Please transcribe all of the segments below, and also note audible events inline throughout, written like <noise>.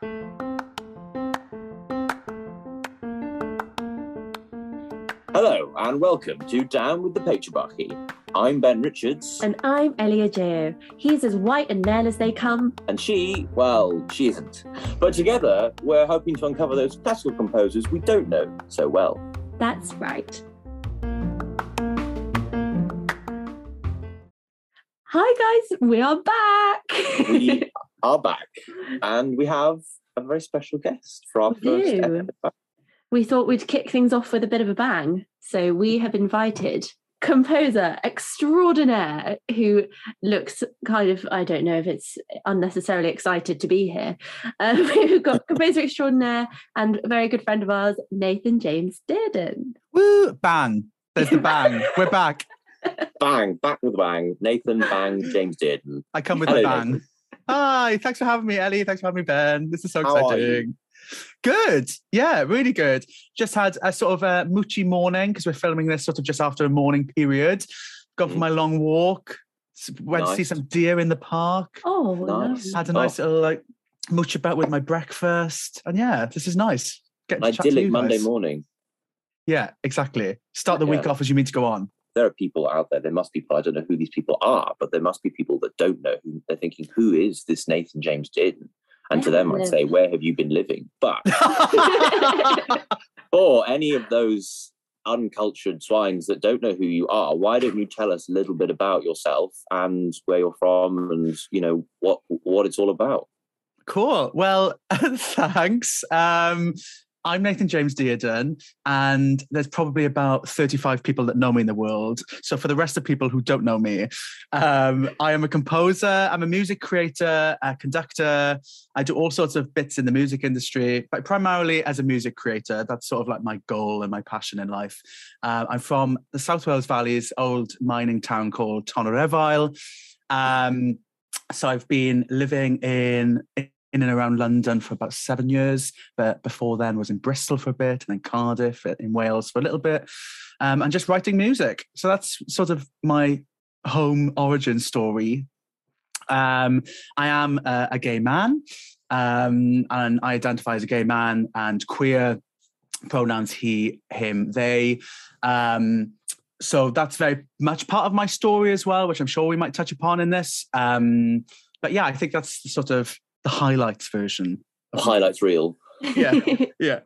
Hello and welcome to Down with the Patriarchy. I'm Ben Richards, And I'm Elia Jeo. He's as white and male as they come. and she, well, she isn't. But together, we're hoping to uncover those classical composers we don't know so well. That's right. Hi guys, we are back. We <laughs> are back, and we have a very special guest for our We first do. episode. we thought we'd kick things off with a bit of a bang. So we have invited composer extraordinaire who looks kind of, I don't know if it's unnecessarily excited to be here. <laughs> Um, we've got <laughs> composer extraordinaire and a very good friend of ours, Nathan James Dearden. Woo! Bang. There's the bang. We're back. <laughs> Bang, back with a bang. Nathan Bang, James Dearden. I come with Hello, the bang. Hi, thanks for having me, Ellie. Thanks for having me, Ben. This is so How exciting. Good. Yeah, really good. Just had a sort of a moochy morning because we're filming this sort of just after a morning period. Gone for Mm. my long walk. s- Went to see some deer in the park. Oh, Nice. nice. Had a nice little like mooch about with my breakfast. And yeah, this is nice. Getting An to chat to idyllic you Monday guys. morning. Yeah, exactly. Start the week off as you mean to go on. There are people out there. There must be people. I don't know who these people are, but there must be people that don't know who they're thinking, who is this Nathan James Dearden? And to them, I'd say, where have you been living? But <laughs> or any of those uncultured swines that don't know who you are, why don't you tell us a little bit about yourself and where you're from and you know what what it's all about? Cool. Well, <laughs> thanks. Um, I'm Nathan James Dearden, and there's probably about 35 people that know me in the world. So, for the rest of people who don't know me, um, I am a composer, I'm a music creator, a conductor. I do all sorts of bits in the music industry, but primarily as a music creator. That's sort of like my goal and my passion in life. Uh, I'm from the South Wales Valley's old mining town called Tonyrefail. Um, so I've been living in in and around London for about seven years, but before then was in Bristol for a bit, and then Cardiff uh, in Wales for a little bit, um, and just writing music. So that's sort of my home origin story. Um, I am a, a gay man, um, and I identify as a gay man and queer pronouns he, him, they. Um, so that's very much part of my story as well, which I'm sure we might touch upon in this. Um, but yeah, I think that's sort of the highlights version. The highlights reel. Yeah. <laughs> Yeah.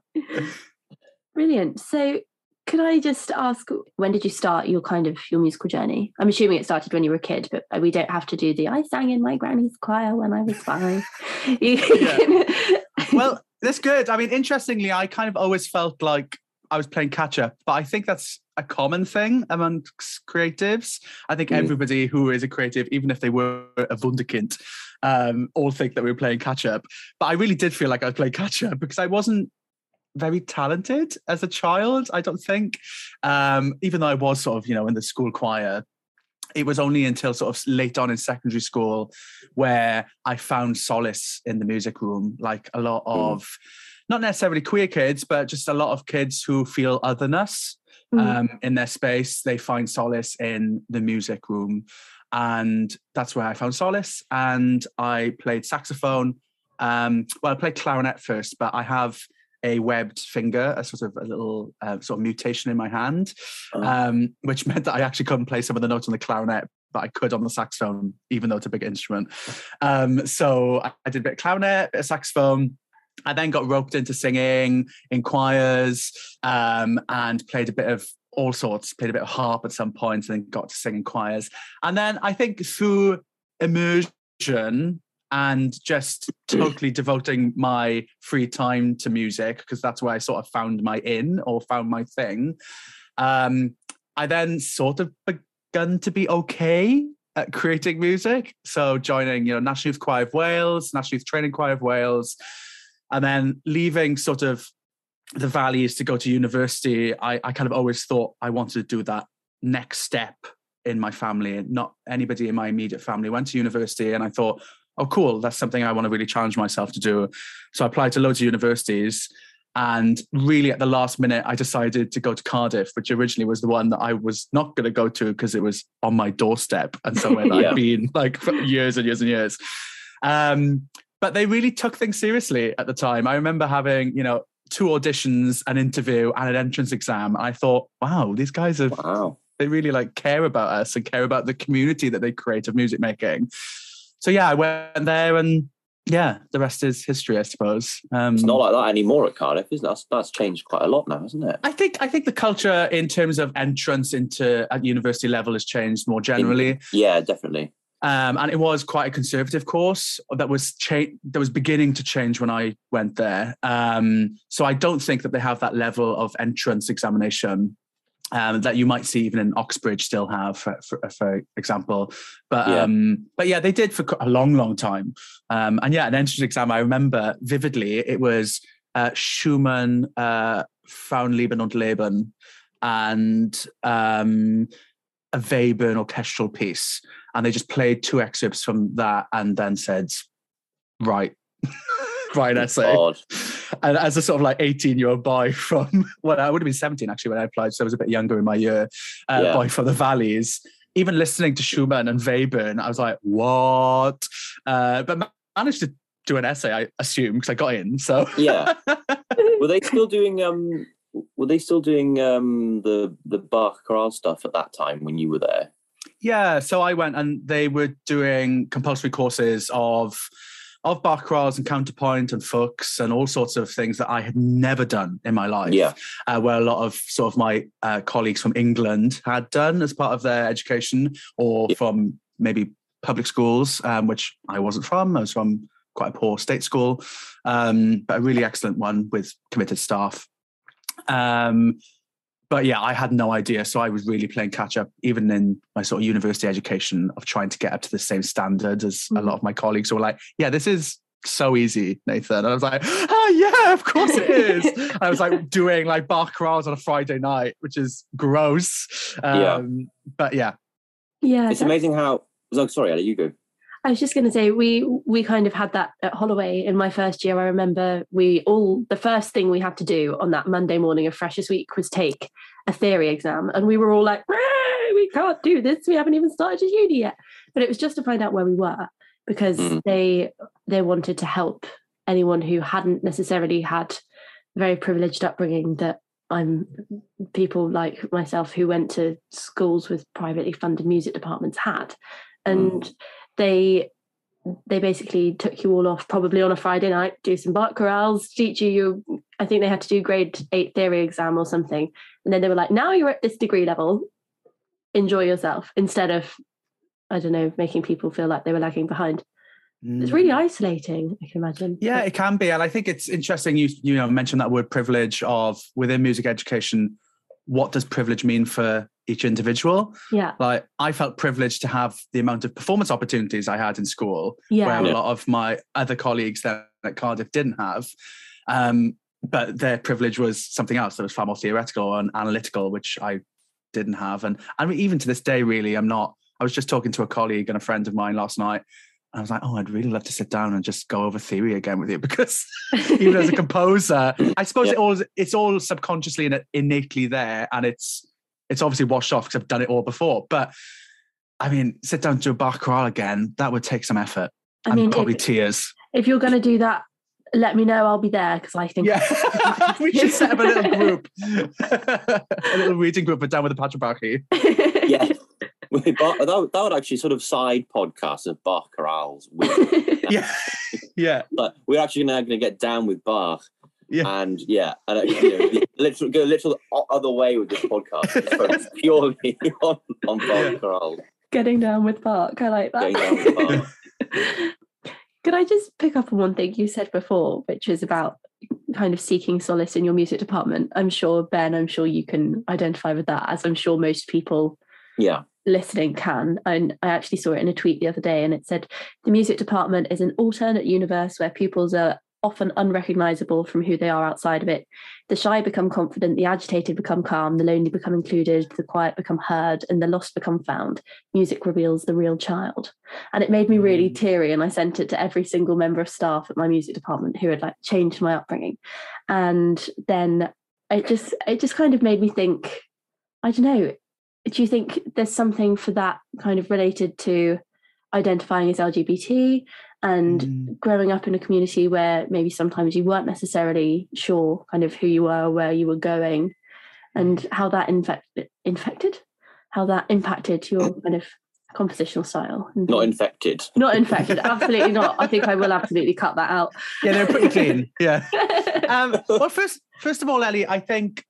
Brilliant. So could I just ask when did you start your kind of your musical journey? I'm assuming it started when you were a kid, but we don't have to do the I sang in my granny's choir when I was five. <laughs> <laughs> Well, that's good. I mean, interestingly, I kind of always felt like I was playing catch up, but I think that's a common thing amongst creatives. I think Mm. everybody who is a creative, even if they were a wunderkind, um, all think that we were playing catch up. But I really did feel like I was playing catch up because I wasn't very talented as a child, I don't think. Um, even though I was sort of, you know, in the school choir, it was only until sort of late on in secondary school where I found solace in the music room, like a lot Mm. of not necessarily queer kids, but just a lot of kids who feel otherness Mm. um, in their space. They find solace in the music room. And that's where I found solace. And I played saxophone. Um, well, I played clarinet first, but I have a webbed finger, a sort of a little uh, sort of mutation in my hand, Oh. um, which <laughs> meant that I actually couldn't play some of the notes on the clarinet, but I could on the saxophone, even though it's a big instrument. Um, so I, I did a bit of clarinet, a bit of saxophone. I then got roped into singing in choirs um, and played a bit of all sorts, played a bit of harp at some points point and then got to sing in choirs. And then I think through immersion and just <clears throat> totally devoting my free time to music, because that's where I sort of found my in or found my thing, um, I then sort of begun to be okay at creating music. So joining, you know, National Youth Choir of Wales, National Youth Training Choir of Wales, and then leaving sort of the valleys to go to university. I, I kind of always thought I wanted to do that next step in my family. Not anybody in my immediate family went to university, and I thought, oh, cool, that's something I want to really challenge myself to do. So I applied to loads of universities. And really, at the last minute, I decided to go to Cardiff, which originally was the one that I was not going to go to because it was on my doorstep and somewhere that <laughs> I'd been like for years and years and years. Um, but they really took things seriously at the time. I remember having, you know, two auditions, an interview, and an entrance exam. I thought, wow, these guys are Wow. they really like care about us and care about the community that they create of music making. So yeah, I went there and yeah, the rest is history, I suppose. Um, It's not like that anymore at Cardiff, isn't it? That's, that's changed quite a lot now, hasn't it? I think I think the culture in terms of entrance into at university level has changed more generally. Yeah, definitely. Um, and it was quite a conservative course that was cha- that was beginning to change when I went there. Um, so I don't think that they have that level of entrance examination um, that you might see even in Oxbridge still have, for, for, for example. But Yeah. um, but yeah, they did for a long, long time. Um, and yeah, an entrance exam I remember vividly. It was uh, Schumann, uh, Frauenliebe und Leben, and um, a Webern orchestral piece and they just played two excerpts from that and then said, "Right, write an essay." God. And as a sort of like eighteen-year-old boy from <laughs> well, I would have been seventeen actually when I applied, so I was a bit younger in my year. Uh, Yeah. Boy from the valleys. Even listening to Schumann and Webern, I was like, "What?" Uh, but ma- managed to do an essay, I assume, because I got in. So Yeah. <laughs> Were they still doing um were they still doing um the the Bach chorale stuff at that time when you were there? Yeah, so I went and they were doing compulsory courses of of Bach chorales and counterpoint and Fux and all sorts of things that I had never done in my life. Yeah. uh, where a lot of sort of my uh, colleagues from England had done as part of their education, or Yeah. from maybe public schools, um, which I wasn't from. I was from quite a poor state school, um, but a really excellent one with committed staff. Um, but yeah, I had no idea. So I was really playing catch up, even in my sort of university education, of trying to get up to the same standard as a Mhm. lot of my colleagues who were like, yeah, this is so easy, Nathan. And I was like, oh, yeah, of course it is. <laughs> I was like doing like Bach chorales on a Friday night, which is gross. Yeah. Um, But yeah, Yeah, It's amazing how oh, sorry, Ellie, you go. I was just going to say we we kind of had that at Holloway in my first year. I remember we all the first thing we had to do on that Monday morning of Freshers Week was take a theory exam, and we were all like, "We can't do this. We haven't even started a uni yet." But it was just to find out where we were because Mm. they they wanted to help anyone who hadn't necessarily had a very privileged upbringing that I'm people like myself who went to schools with privately funded music departments had. And they they basically took you all off probably on a Friday night, do some Bach chorales, teach you you I think they had to do grade eight theory exam or something. And then they were like, now you're at this degree level, enjoy yourself instead of I don't know, making people feel like they were lagging behind. It's really isolating, I can imagine. Mm. Yeah, it can be, and I think it's interesting. You you know mentioned that word privilege of within music education. What does privilege mean for each individual? Yeah. Like I felt privileged to have the amount of performance opportunities I had in school, Yeah. where Yeah. a lot of my other colleagues that at Cardiff didn't have. Um, but their privilege was something else that was far more theoretical and analytical, which I didn't have. And I mean, even to this day, really, I'm not. I was just talking to a colleague and a friend of mine last night. And I was like, oh, I'd really love to sit down and just go over theory again with you <laughs> because even as a <laughs> composer, I suppose Yeah. it all it's all subconsciously and innately there, and it's it's obviously washed off because I've done it all before. But I mean, sit down to a Bach chorale again, that would take some effort I and mean, probably if, tears. if you're going to do that, let me know. I'll be there because I think. Yeah, <laughs> <laughs> we should set up a little group, <laughs> a little reading group, but down with the Patriarchy. Yeah. Wait, Bach- that, would- that would actually sort of side podcast of Bach chorales. With, Yeah, yeah, but we're actually now going to get down with Bach. Yeah. And yeah, and uh, you know, the <laughs> literal, go literal o- other way with this podcast. It's <laughs> purely on, on Bach Yeah. Getting down with Bark. I like Going down with that. Bach. <laughs> Could I just pick up on one thing you said before, which is about kind of seeking solace in your music department? I'm sure, Ben, I'm sure you can identify with that, as I'm sure most people Yeah. listening can. And I actually saw it in a tweet the other day, and it said the music department is an alternate universe where pupils are often unrecognizable from who they are outside of it. The shy become confident, the agitated become calm, the lonely become included, the quiet become heard, and the lost become found. Music reveals the real child. And it made me really Mm. teary, and I sent it to every single member of staff at my music department who had like changed my upbringing. And then it just it just kind of made me think, I don't know, do you think there's something for that kind of related to identifying as LGBT and Mm. growing up in a community where maybe sometimes you weren't necessarily sure kind of who you were, where you were going, and how that infect, infected, how that impacted your kind of compositional style. Not infected. not <laughs> infected, absolutely not. I think I will absolutely cut that out. Yeah, they're pretty clean. Yeah. <laughs> Um, well, first, first of all, Ellie, I think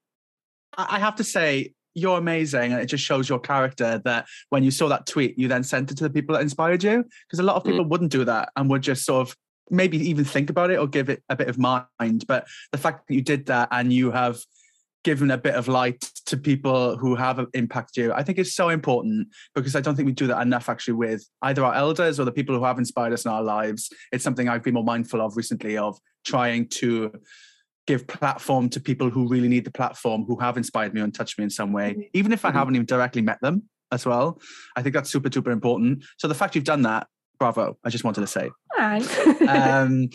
I I have to say you're amazing, and it just shows your character that when you saw that tweet, you then sent it to the people that inspired you, because a lot of mm. people wouldn't do that and would just sort of maybe even think about it or give it a bit of mind. But the fact that you did that and you have given a bit of light to people who have impacted you, I think is so important because I don't think we do that enough actually with either our elders or the people who have inspired us in our lives. It's something I've been more mindful of recently of trying to give platform to people who really need the platform, who have inspired me and touched me in some way, even if I Mhm. haven't even directly met them as well. I think that's super, super important. So the fact you've done that, bravo. I just wanted to say. Thanks. <laughs> Um,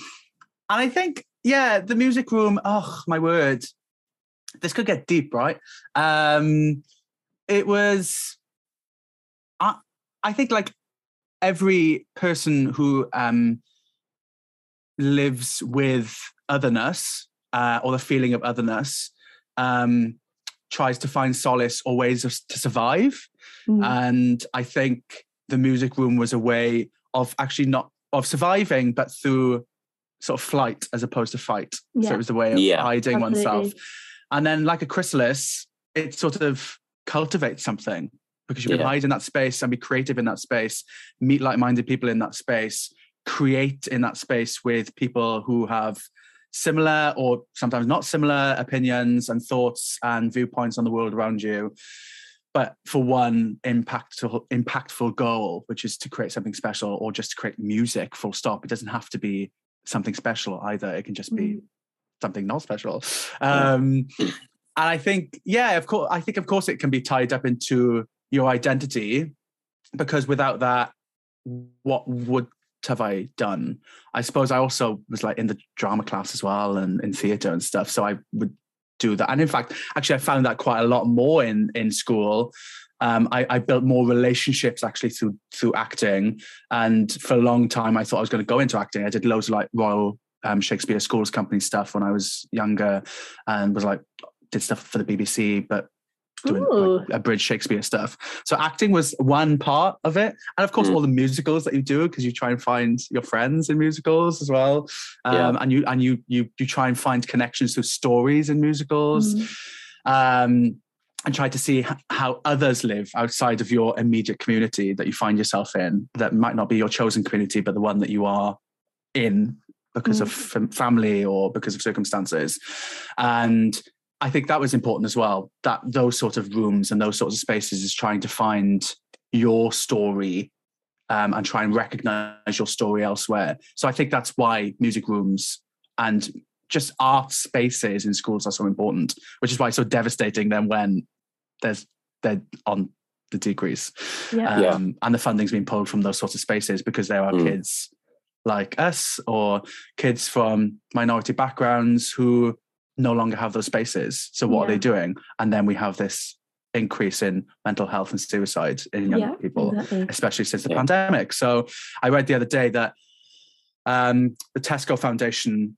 and I think, yeah, the music room, oh, my word. This could get deep, right? Um, it was, I, I think, like every person who um, lives with otherness uh, or the feeling of otherness um, tries to find solace or ways of, to survive. Mm. And I think the music room was a way of actually not of surviving, but through sort of flight as opposed to fight. So it was the way of Yeah. hiding oneself. And then, like a chrysalis, it sort of cultivates something because you can Yeah. hide in that space and be creative in that space, meet like minded people in that space, create in that space with people who have similar or sometimes not similar opinions and thoughts and viewpoints on the world around you. But for one impactful, impactful goal, which is to create something special or just to create music, full stop. It doesn't have to be something special either. It can just be Mm. something not special. Um, and I think, yeah, of course, I think, of course, it can be tied up into your identity because without that, what would have I done? I suppose I also was like in the drama class as well and in theatre and stuff. So I would do that. And in fact, actually, I found that quite a lot more in in school. Um, I, I built more relationships actually through through acting, and for a long time I thought I was going to go into acting. I did loads of like Royal um, Shakespeare Schools Company stuff when I was younger, and was like did stuff for the BBC, but doing like, abridged Shakespeare stuff. So acting was one part of it, and of course Mm. all the musicals that you do because you try and find your friends in musicals as well, um, Yeah. and you and you you you try and find connections to stories in musicals, Mm. um, and try to see how others live outside of your immediate community that you find yourself in. That might not be your chosen community, but the one that you are in because of fam- family or because of circumstances, and I think that was important as well. That those sort of rooms and those sorts of spaces is trying to find your story um, and try and recognize your story elsewhere. So I think that's why music rooms and just art spaces in schools are so important, which is why it's so devastating then when there's they're on the decrease. Yeah. Yeah. Um, and the funding's being pulled from those sorts of spaces because there are Mm. kids like us or kids from minority backgrounds who no longer have those spaces. So what are they doing? And then we have this increase in mental health and suicide in young Yeah, people Exactly. especially since the Yeah. pandemic. So I read the other day that um, the Tesco Foundation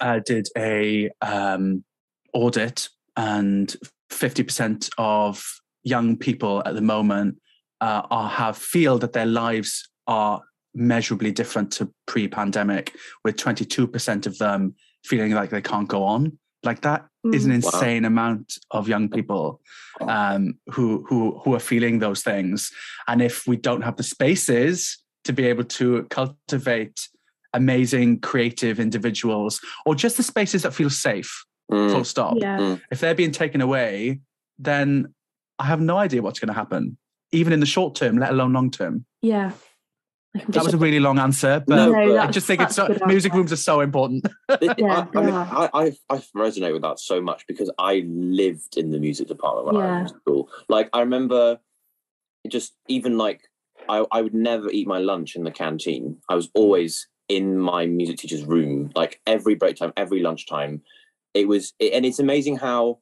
uh, did a um, audit, and fifty percent of young people at the moment uh, are have feel that their lives are measurably different to pre-pandemic, with twenty two percent of them feeling like they can't go on. Like that is an Mm. Wow. insane amount of young people um, who who who are feeling those things. And if we don't have the spaces to be able to cultivate amazing creative individuals, or just the spaces that feel safe, Mm. full stop. Yeah. If they're being taken away, then I have no idea what's going to happen, even in the short term, let alone long term. Yeah. I That was a really long answer, but No, No, but- I just think it's so, music rooms are so important. <laughs> Yeah, I, I, mean, I, I, I resonate with that so much because I lived in the music department when I was in school. Like I remember, just even like I, I would never eat my lunch in the canteen. I was always in my music teacher's room, like every break time, every lunchtime. It was, and it's amazing how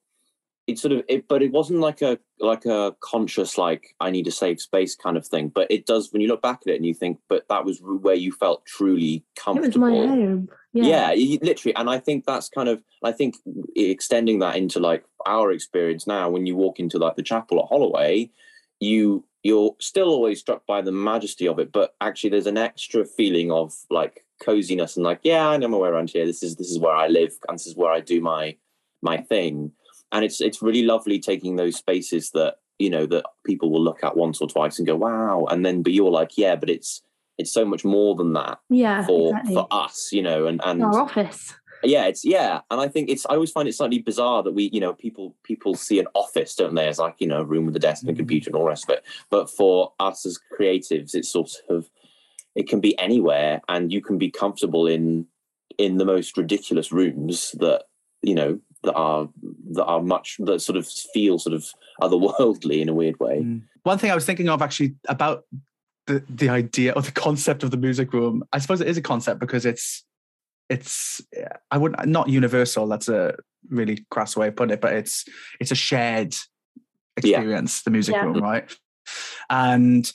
it sort of it, but it wasn't like a like a conscious like I need a safe space kind of thing. But it does when you look back at it and you think, but that was where you felt truly comfortable. It was my home. Yeah, you- literally, and I think that's kind of I think extending that into like our experience now. When you walk into like the chapel at Holloway, you you're still always struck by the majesty of it, but actually there's an extra feeling of like coziness and like yeah, I know my way around here. This is this is where I live, and this is where I do my my thing. And it's it's really lovely taking those spaces that you know that people will look at once or twice and go wow, and then but you're like yeah, but it's it's so much more than that Yeah, for exactly. for us, you know, and and Our office. yeah it's yeah and i think it's i always find it slightly bizarre that we you know people people see an office don't they as like you know a room with a desk and a Mhm. computer and all the rest of it but for us as creatives it's sort of it can be anywhere and you can be comfortable in in the most ridiculous rooms that you know that are that are much that sort of feel sort of otherworldly in a weird way Mm. One thing I was thinking of actually about the the idea or the concept of the music room. I suppose it is a concept because it's it's I would not universal. That's a really crass way of putting it, but it's it's a shared Yeah. experience. The music Yeah. room, right? And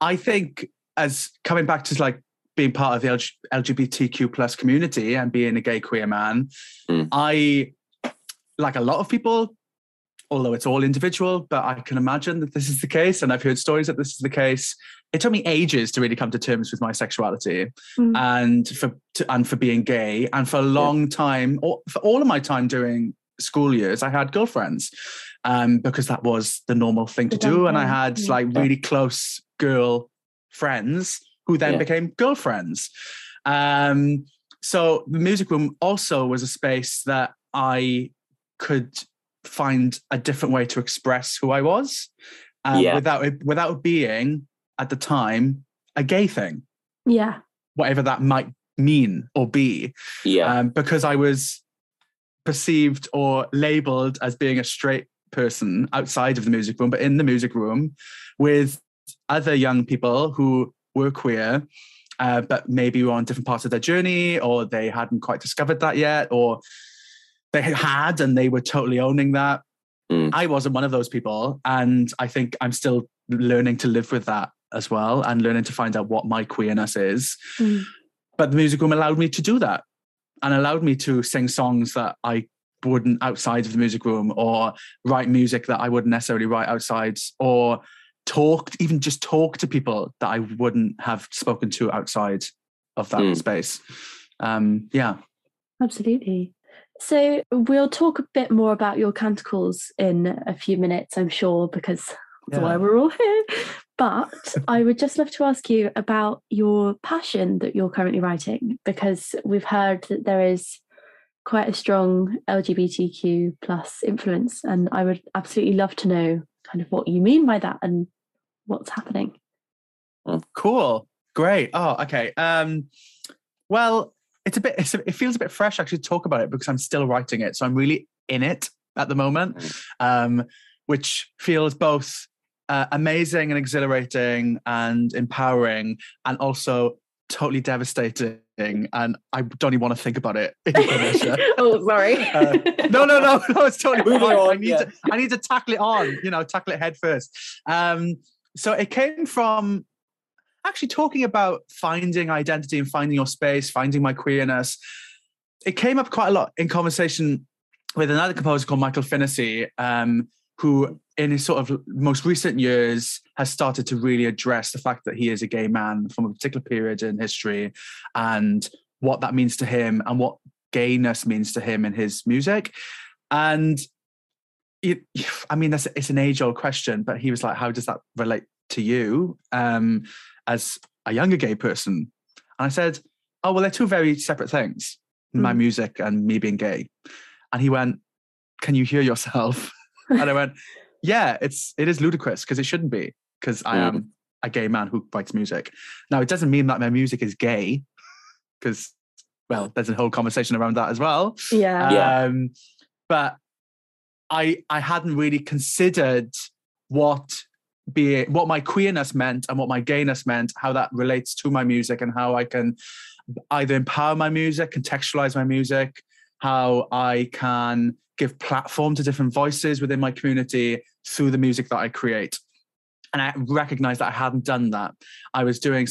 I think as coming back to like being part of the LGBTQ plus community and being a gay queer man, Mm. I like a lot of people although it's all individual, but I can imagine that this is the case. And I've heard stories that this is the case. It took me ages to really come to terms with my sexuality Mm. and for to, and for being gay. And for a long time, or for all of my time during school years, I had girlfriends um, because that was the normal thing to do. And I had yeah. like really close girl friends who then Yeah. became girlfriends. Um, so the music room also was a space that I could find a different way to express who I was, um, Yeah. without it, without being at the time a gay thing, Yeah. whatever that might mean or be, yeah um, because I was perceived or labeled as being a straight person outside of the music room, but in the music room with other young people who were queer. Uh, but maybe were on different parts of their journey, or they hadn't quite discovered that yet, or they had and they were totally owning that. Mm. I wasn't one of those people. And I think I'm still learning to live with that as well and learning to find out what my queerness is. Mm. But the music room allowed me to do that and allowed me to sing songs that I wouldn't outside of the music room or write music that I wouldn't necessarily write outside or talk, even just talk to people that I wouldn't have spoken to outside of that Mm. space. Um, yeah. Absolutely. So we'll talk a bit more about your canticles in a few minutes, I'm sure, because that's why we're all here. But I would just love to ask you about your passion that you're currently writing, because we've heard that there is quite a strong LGBTQ plus influence, and I would absolutely love to know kind of what you mean by that and what's happening. Cool. Great. Oh, okay. Um, well, it's a bit. It's a, it feels a bit fresh actually to talk about it because I'm still writing it, so I'm really in it at the moment, um, which feels both uh, amazing and exhilarating and empowering, and also totally devastating. And I don't even want to think about it. <laughs> Oh, sorry. <laughs> Uh, no, no, no, no. It's totally Moving fine. I on, need yeah. to. I need to tackle it on. You know, tackle it head first. Um, so it came from actually talking about finding identity and finding your space, finding my queerness. It came up quite a lot in conversation with another composer called Michael Finnissy, um, who in his sort of most recent years has started to really address the fact that he is a gay man from a particular period in history and what that means to him and what gayness means to him in his music. And it, I mean, that's it's an age old question, but he was like, "How does that relate to you um, as a younger gay person?" And I said, "Oh, well, they're two very separate things: my Mm. music and me being gay." And he went, "Can you hear yourself?" <laughs> and I went, "Yeah, it's it is ludicrous because it shouldn't be because I Mm. am a gay man who writes music. Now, it doesn't mean that my music is gay because." Well, there's a whole conversation around that as well. yeah. Yeah. Um, but I I hadn't really considered what be it, what my queerness meant and what my gayness meant, how that relates to my music and how I can either empower my music, contextualize my music, how I can give platform to different voices within my community through the music that I create. And I recognized that I hadn't done that. I was doing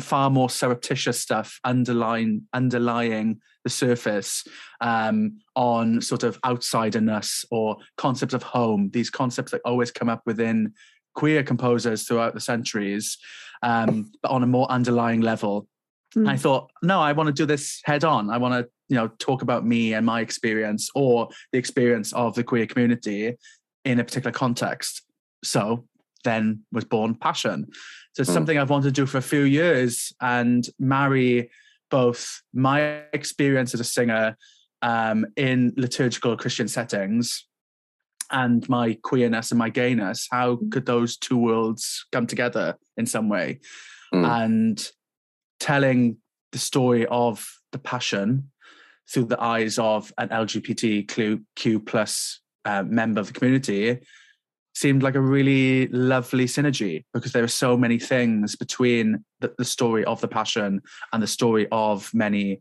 far more surreptitious stuff underlying underlying the surface um, on sort of outsiderness or concepts of home. These concepts that always come up within queer composers throughout the centuries, um, but on a more underlying level. Mm. I thought, no, I want to do this head on. I want to, you know, talk about me and my experience or the experience of the queer community in a particular context. So then was born Passion. So it's mm. something I've wanted to do for a few years and marry both my experience as a singer um, in liturgical Christian settings and my queerness and my gayness. How mm. could those two worlds come together in some way? Mm. And telling the story of the passion through the eyes of an LGBTQ plus uh, member of the community seemed like a really lovely synergy because there are so many things between the, the, story of the passion and the story of many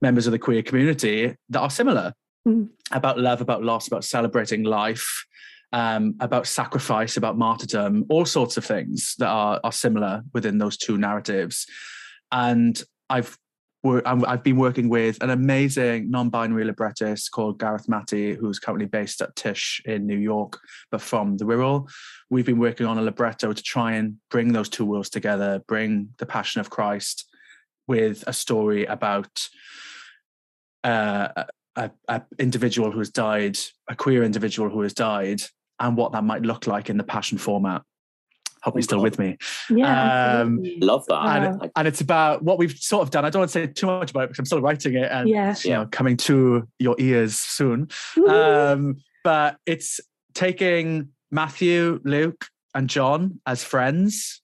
members of the queer community that are similar mm. about love about loss about celebrating life um, about sacrifice about martyrdom all sorts of things that are, are similar within those two narratives and i've I've been working with an amazing non-binary librettist called Gareth Matty, who's currently based at Tisch in New York, but from the Wirral. We've been working on a libretto to try and bring those two worlds together, bring the Passion of Christ with a story about uh, a, a individual who has died, a queer individual who has died, and what that might look like in the Passion format hope you're still with me. Yeah, um, love that. And, and, it's about what we've sort of done. I don't want to say too much about it because I'm still writing it and yeah. you know coming to your ears soon. Um, but it's taking Matthew, Luke, and John as friends,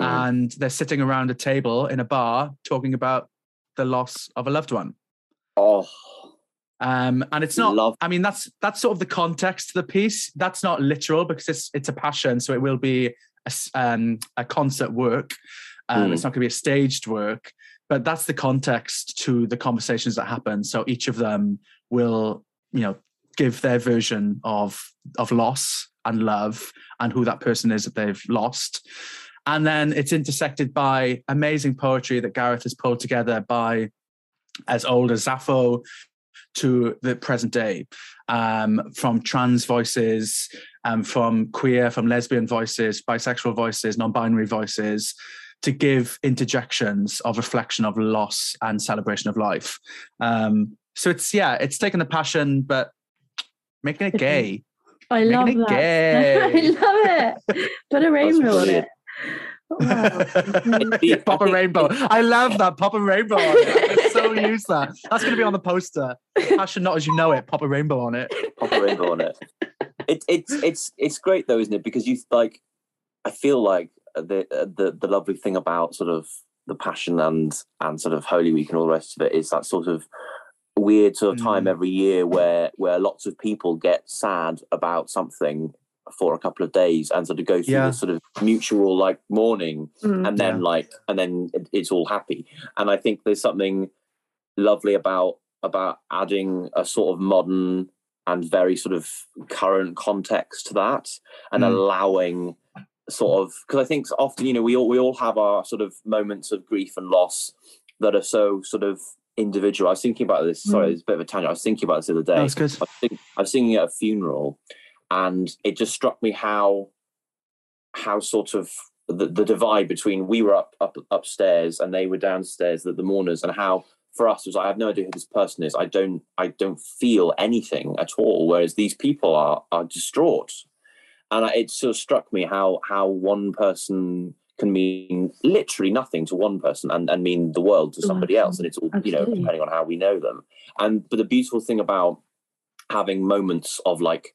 mm. and they're sitting around a table in a bar talking about the loss of a loved one. Oh. Um, and it's not. Love. I mean, that's that's sort of the context to the piece. That's not literal because it's it's a passion, so it will be a, um, a concert work. Um, mm. It's not going to be a staged work, but that's the context to the conversations that happen. So each of them will, you know, give their version of of loss and love and who that person is that they've lost. And then it's intersected by amazing poetry that Gareth has pulled together by as old as Sappho to the present day, um, from trans voices, um, from queer, from lesbian voices, bisexual voices, non-binary voices, to give interjections of reflection of loss and celebration of life. Um, so it's yeah, it's taking the passion, but making it gay. I love it that. Gay. <laughs> I love it. Put a rainbow on it. yeah, <laughs> pop a rainbow. I love that. Pop a rainbow on it. So use that. That's going to be on the poster. Passion not as you know it. Pop a rainbow on it. Pop a rainbow on it. It, it's it's it's great though, isn't it? Because you like, I feel like the the the lovely thing about sort of the passion and and sort of Holy Week and all the rest of it is that sort of weird sort of time mm. every year where where lots of people get sad about something for a couple of days and sort of go through yeah. this sort of mutual like mourning mm, and then yeah. like and then it's all happy and i think there's something lovely about about adding a sort of modern and very sort of current context to that and mm. allowing sort of because i think often you know we all we all have our sort of moments of grief and loss that are so sort of individual i was thinking about this sorry mm. it's a bit of a tangent i was thinking about this the other day That's good. I, was thinking, I was singing at a funeral and it just struck me how how sort of the, the divide between we were up, up upstairs and they were downstairs the, the mourners and how for us was I have no idea who this person is. I don't I don't feel anything at all. Whereas these people are are distraught. And it sort of struck me how how one person can mean literally nothing to one person and, and mean the world to somebody else. And it's all Absolutely. you know depending on how we know them. And but the beautiful thing about having moments of like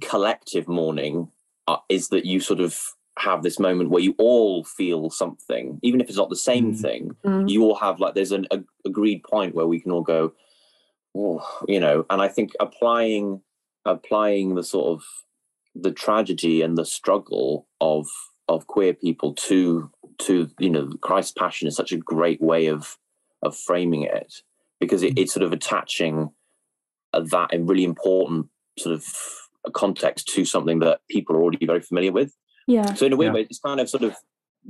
collective mourning uh, is that you sort of have this moment where you all feel something, even if it's not the same mm. thing. Mm. You all have like there's an a, agreed point where we can all go, oh, you know. And I think applying applying the sort of the tragedy and the struggle of of queer people to to you know Christ's passion is such a great way of of framing it because it, mm. it's sort of attaching that a really important sort of context to something that people are already very familiar with. Yeah. So in a weird Yeah. way, it's kind of sort of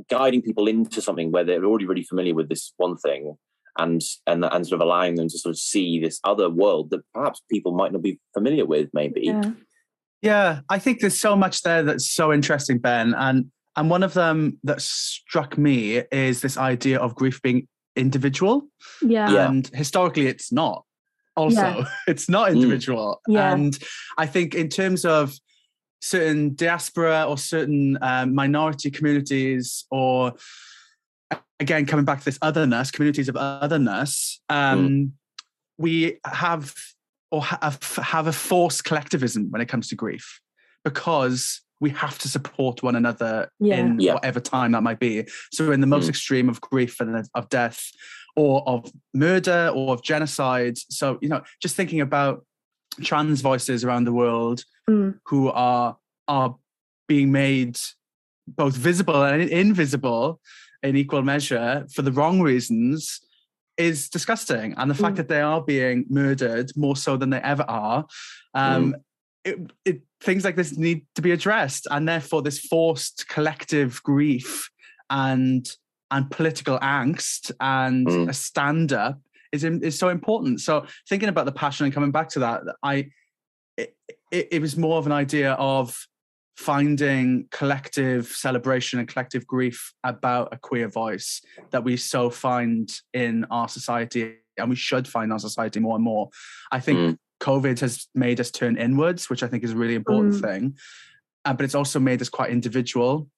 guiding people into something where they're already really familiar with this one thing, and and and sort of allowing them to sort of see this other world that perhaps people might not be familiar with. Maybe. Yeah. Yeah, I think there's so much there that's so interesting, Ben. And and one of them that struck me is this idea of grief being individual. Yeah. Yeah. And historically it's not. Also, Yeah. <laughs> it's not Mm. individual. Yeah. And I think in terms of certain diaspora or certain um, minority communities or again coming back to this otherness communities of otherness um, we have or have, have a forced collectivism when it comes to grief because we have to support one another Yeah. in Yeah. whatever time that might be so in the most Mm. extreme of grief and of- of death or of murder or of genocide so you know just thinking about trans voices around the world Mm. who are are being made both visible and invisible in equal measure for the wrong reasons is disgusting and the fact Mm. that they are being murdered more so than they ever are um it, it things like this need to be addressed and therefore this forced collective grief and and political angst and Mm. a stand up is is so important so thinking about the passion and coming back to that i it, it, it was more of an idea of finding collective celebration and collective grief about a queer voice that we so find in our society and we should find in our society more and more i think Mm. covid has made us turn inwards which i think is a really important Mm. thing uh, but it's also made us quite individual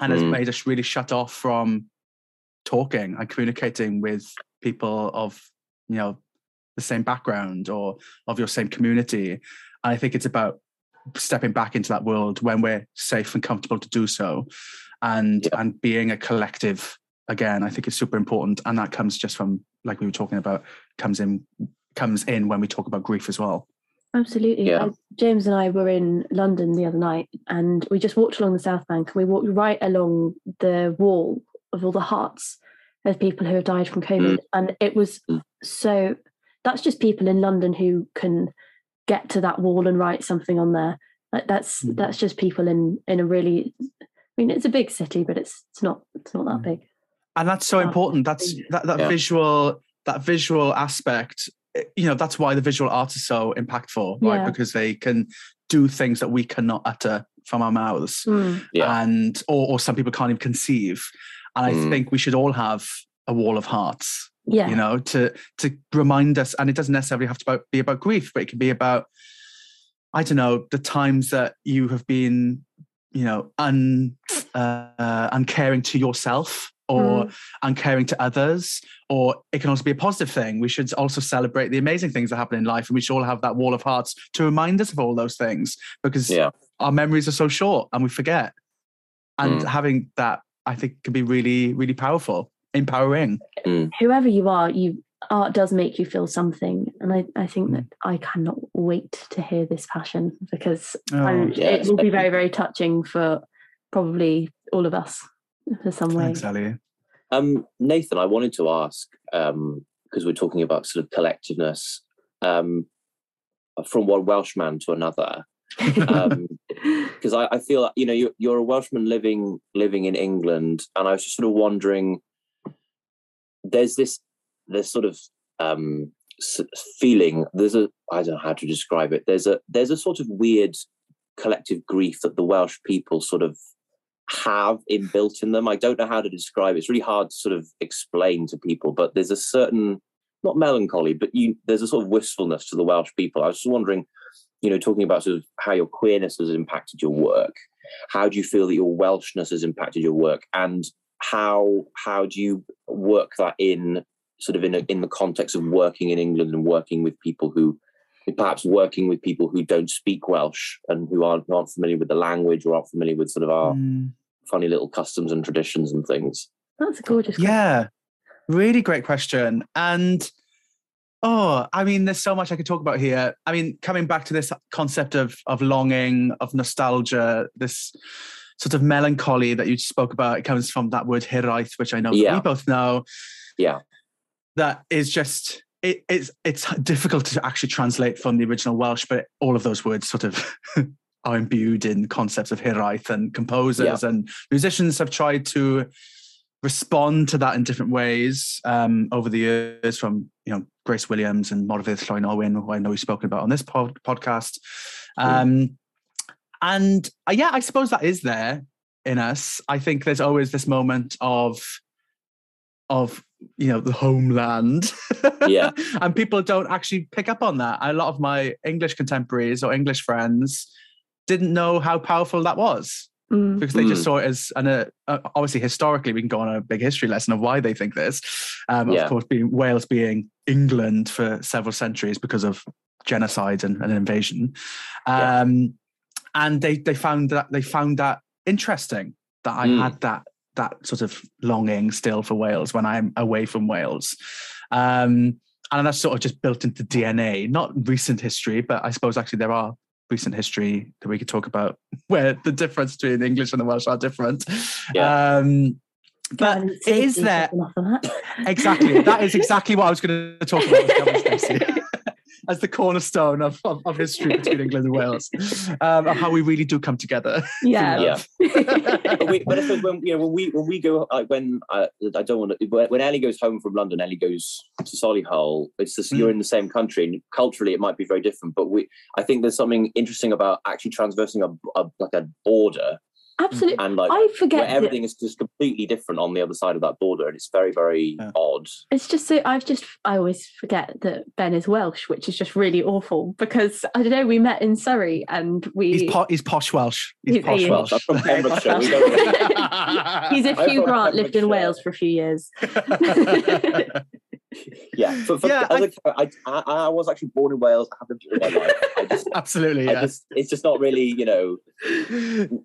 and has Mm. made us really shut off from talking and communicating with people of you know the same background or of your same community and i think it's about stepping back into that world when we're safe and comfortable to do so and Yeah. and being a collective again i think is super important and that comes just from like we were talking about comes in comes in when we talk about grief as well Absolutely. Yeah. Uh, James and I were in London the other night and we just walked along the South Bank and we walked right along the wall of all the hearts of people who have died from COVID. And it was Mm. So that's just people in London who can get to that wall and write something on there. Like that's Mm. that's just people in in a really I mean it's a big city, but it's it's not it's not that Mm. big. and that's so Oh, important that's that, that Yeah. visual that visual aspect eh, you know that's why the visual arts is so impactful right Yeah. because they can do things that we cannot utter from our mouths Mm. Yeah. and or, or some people can't even conceive and i Mm. think we should all have a wall of hearts Yeah. you know to to remind us and it doesn't necessarily have to be about grief but it can be about i don't know the times that you have been you know un uh, uncaring to yourself or uncaring to others or it can also be a positive thing we should also celebrate the amazing things that happen in life and we should all have that wall of hearts to remind us of all those things because Yeah. our memories are so short and we forget and Mm. having that i think can be really really powerful empowering whoever you are, you art does make you feel something, and I, I think that I cannot wait to hear this passion because I'm- Oh, yeah, it will be very very touching for probably all of us for some way. thanks ellie Um, Nathan, I wanted to ask um, because we're talking about sort of collectiveness um, from one Welshman to another. <laughs> Because I, I feel like, you know you're, you're a Welshman living living in England, and I was just sort of wondering. There's this this sort of um, feeling. There's a I don't know how to describe it. There's a there's a sort of weird collective grief that the Welsh people sort of have inbuilt in them. I don't know how to describe it. It's really hard to sort of explain to people, but there's a certain not melancholy, but you there's a sort of wistfulness to the Welsh people. I was just wondering, you know, talking about sort of how your queerness has impacted your work. How do you feel that your Welshness has impacted your work, and how how do you work that in sort of in a, in the context of working in England and working with people who perhaps working with people who don't speak Welsh and who aren't aren't familiar with the language or aren't familiar with sort of our Mm. funny little customs and traditions and things. That's a gorgeous. question. Yeah, really great question. And oh, I mean, there's so much I could talk about here. I mean, coming back to this concept of of longing, of nostalgia, this sort of melancholy that you spoke about, it comes from that word hiraeth, which I know Yeah. we both know. Yeah. That is just it, it's it's difficult to actually translate from the original Welsh, but all of those words sort of <laughs> are imbued in concepts of hiraeth and composers Yeah. and musicians have tried to respond to that in different ways um, over the years from you know Grace Williams and Morfydd Llwyn Owen, who I know we've spoken about on this pod- podcast. Um, and uh, yeah, I suppose that is there in us. I think there's always this moment of of you know the homeland Yeah. <laughs> and people don't actually pick up on that a lot of my english contemporaries or english friends didn't know how powerful that was Mm. because they just Mm. saw it as an uh, uh, obviously historically we can go on a big history lesson of why they think this um, Yeah. of course being wales being england for several centuries because of genocide and, and invasion Yeah. um, and they they found that they found that interesting that i Mm. had that that sort of longing still for wales when i'm away from wales um, and that's sort of just built into dna not recent history but i suppose actually there are recent history that we could talk about <laughs> where the difference between english and the welsh are different Yeah. um, but Gavin it is there kicking that. exactly that is exactly what i was going to talk about with <laughs> Stacey. As the cornerstone of, of, of history between england and wales um, of how we really do come together <laughs> yeah. Yeah. <laughs> but, we, but I suppose when you know when we when we go like when I, I don't want to when, when Ellie goes home from London, Ellie goes to Solihull. It's just you're in the same country, and culturally it might be very different. But we, I think there's something interesting about actually transversing a, a like a border Absolutely. and like I forget that everything is just completely different on the other side of that border, and it's very very Yeah. odd. it's just so I've just I always forget that Ben is Welsh, which is just really awful because I don't know, we met in Surrey and we he's, po- he's posh welsh he's He's- posh he is. welsh I'm from Pembrokeshire. We don't, <laughs> he's a I'm Hugh Grant lived in Wales for a few years. <laughs> <laughs> yeah, for, for, Yeah, a- I, I, I was actually born in Wales. I have lived here all my life. I just, <laughs> absolutely I yeah just, it's just not really, you know.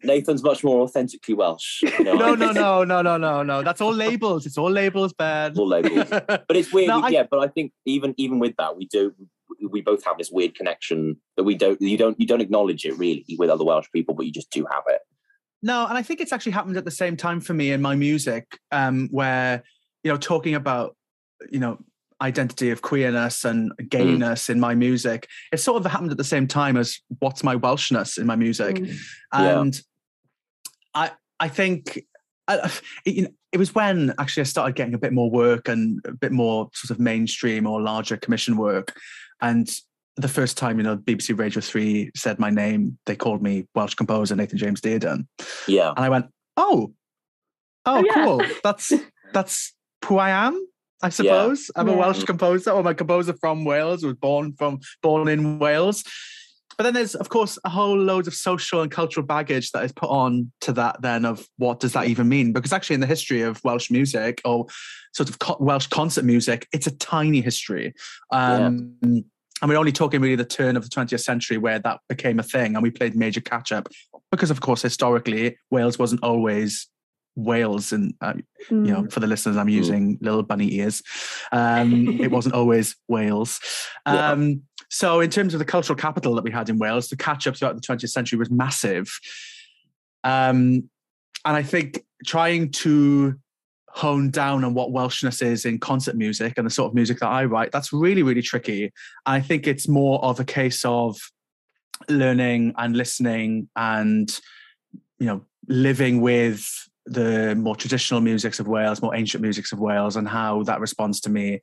Nathan's much more authentically Welsh. You know, no no no no no no no that's all labels it's all labels ben All labels. <laughs> But it's weird, No, we- I- yeah. But I think even even with that, we do we both have this weird connection that we don't you don't you don't acknowledge it really with other Welsh people, but you just do have it. No, and I think it's actually happened at the same time for me in my music, um, where you know, talking about you know identity of queerness and gayness in my music, it sort of happened at the same time as what's my Welshness in my music, Mm. Yeah. and I I think. I, it, you know, it was when actually I started getting a bit more work and a bit more sort of mainstream or larger commission work, and the first time you know BBC Radio Three said my name, they called me Welsh composer Nathan James Dearden, Yeah, and I went, "Oh, oh, Oh, yeah. cool. That's <laughs> that's who I am." I suppose I'm a Welsh composer, or a composer from Wales, was born from born in Wales. But then there's, of course, a whole load of social and cultural baggage that is put on to that. Then of what does that even mean? Because actually, in the history of Welsh music or sort of co- Welsh concert music, it's a tiny history. Um, And we're only talking really the turn of the 20th century where that became a thing, and we played major catch up because, of course, historically Wales wasn't always Wales, and uh, you know, Mm. for the listeners, I'm using little bunny ears. Um, <laughs> it wasn't always Wales. Yeah. Um, so, in terms of the cultural capital that we had in Wales, the catch up throughout the 20th century was massive. Um, and I think trying to hone down on what Welshness is in concert music and the sort of music that I write, that's really, really tricky. I think it's more of a case of learning and listening and, you know, living with the more traditional musics of Wales, more ancient musics of Wales, and how that responds to me.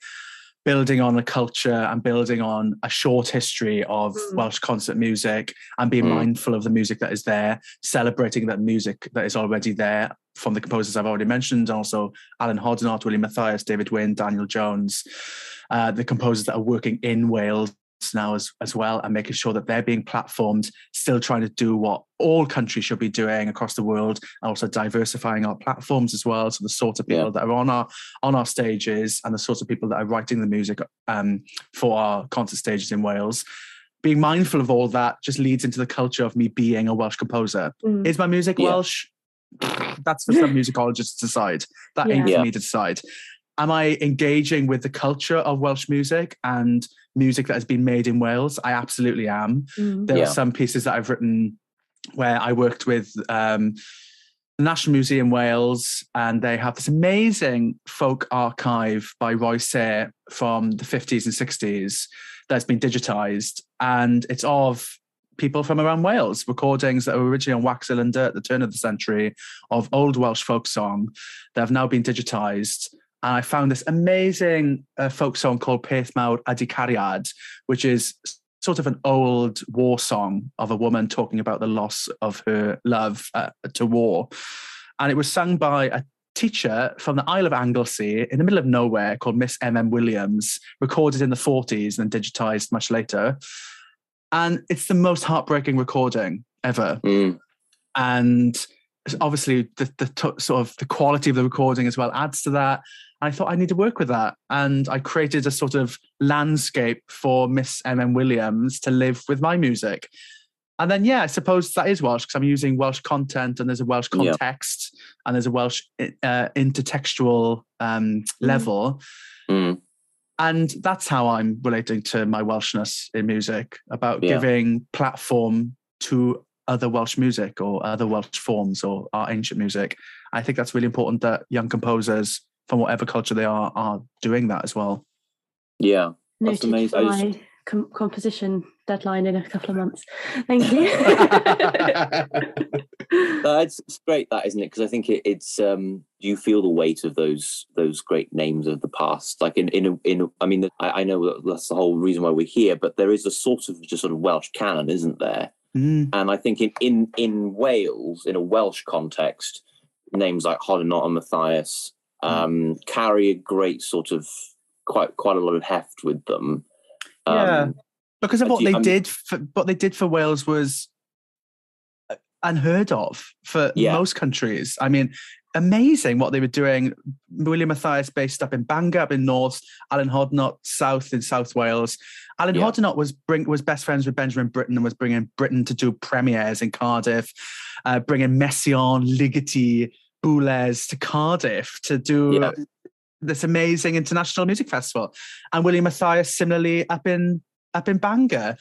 Building on a culture and building on a short history of Mm. Welsh concert music and being Mm. mindful of the music that is there, celebrating that music that is already there from the composers I've already mentioned, also Alun Hoddinott, William Mathias, David Wynne, Daniel Jones, uh, the composers that are working in Wales now as, as well, and making sure that they're being platformed, still trying to do what all countries should be doing across the world, and also diversifying our platforms as well. So the sort of people Yeah. that are on our on our stages and the sorts of people that are writing the music um, for our concert stages in Wales. Being mindful of all that just leads into the culture of me being a Welsh composer. Mm. Is my music Yeah. Welsh? That's for some <laughs> musicologists to decide. That ain't Yeah. for me to decide. Am I engaging with the culture of Welsh music and music that has been made in Wales? I absolutely am. Mm. There Yeah. are some pieces that I've written where I worked with um, the National Museum Wales, and they have this amazing folk archive by Roy Saer from the 50s and 60s that's been digitized. And it's of people from around Wales, recordings that were originally on wax cylinder at the turn of the century of old Welsh folk song that have now been digitized. And I found this amazing uh, folk song called Peth Mawr Ydi Cariad, which is sort of an old war song of a woman talking about the loss of her love uh, to war. And it was sung by a teacher from the Isle of Anglesey in the middle of nowhere called Miss M.M. Williams, recorded in the 40s and then digitized much later. And it's the most heartbreaking recording ever. Mm. And obviously the, the t- sort of the quality of the recording as well adds to that. I thought I need to work with that. And I created a sort of landscape for Miss M.M. Williams to live with my music. And then, yeah, I suppose that is Welsh because I'm using Welsh content and there's a Welsh context and there's a Welsh uh, intertextual um, level. Mm. And that's how I'm relating to my Welshness in music about Yeah. giving platform to other Welsh music or other Welsh forms or our ancient music. I think that's really important that young composers from whatever culture they are are doing that as well. Yeah. That's Noted amazing. for I just- my com- composition deadline in a couple of months. Thank you. <laughs> <laughs> Uh, it's, it's great that isn't it because i think it, it's um you feel the weight of those those great names of the past like in in a, in a, i mean I, I know that's the whole reason why we're here but there is a sort of just sort of welsh canon isn't there Mm, and i think in in in wales in a welsh context names like hoddinott and mathias um carry a great sort of quite quite a lot of heft with them Yeah. um, because of what you- they I'm- did for what they did for Wales was uh, unheard of for Yeah. most countries. I mean, amazing what they were doing. William Mathias based up in Bangor, up in North, Alun Hoddinott south in South Wales. Alun Yeah. Hoddinott was bring was best friends with Benjamin Britten and was bringing Britten to do premieres in Cardiff, uh, bringing Messiaen, Ligeti, Boulez to Cardiff to do Yeah. this amazing international music festival. And William Mathias similarly up in up in Bangor.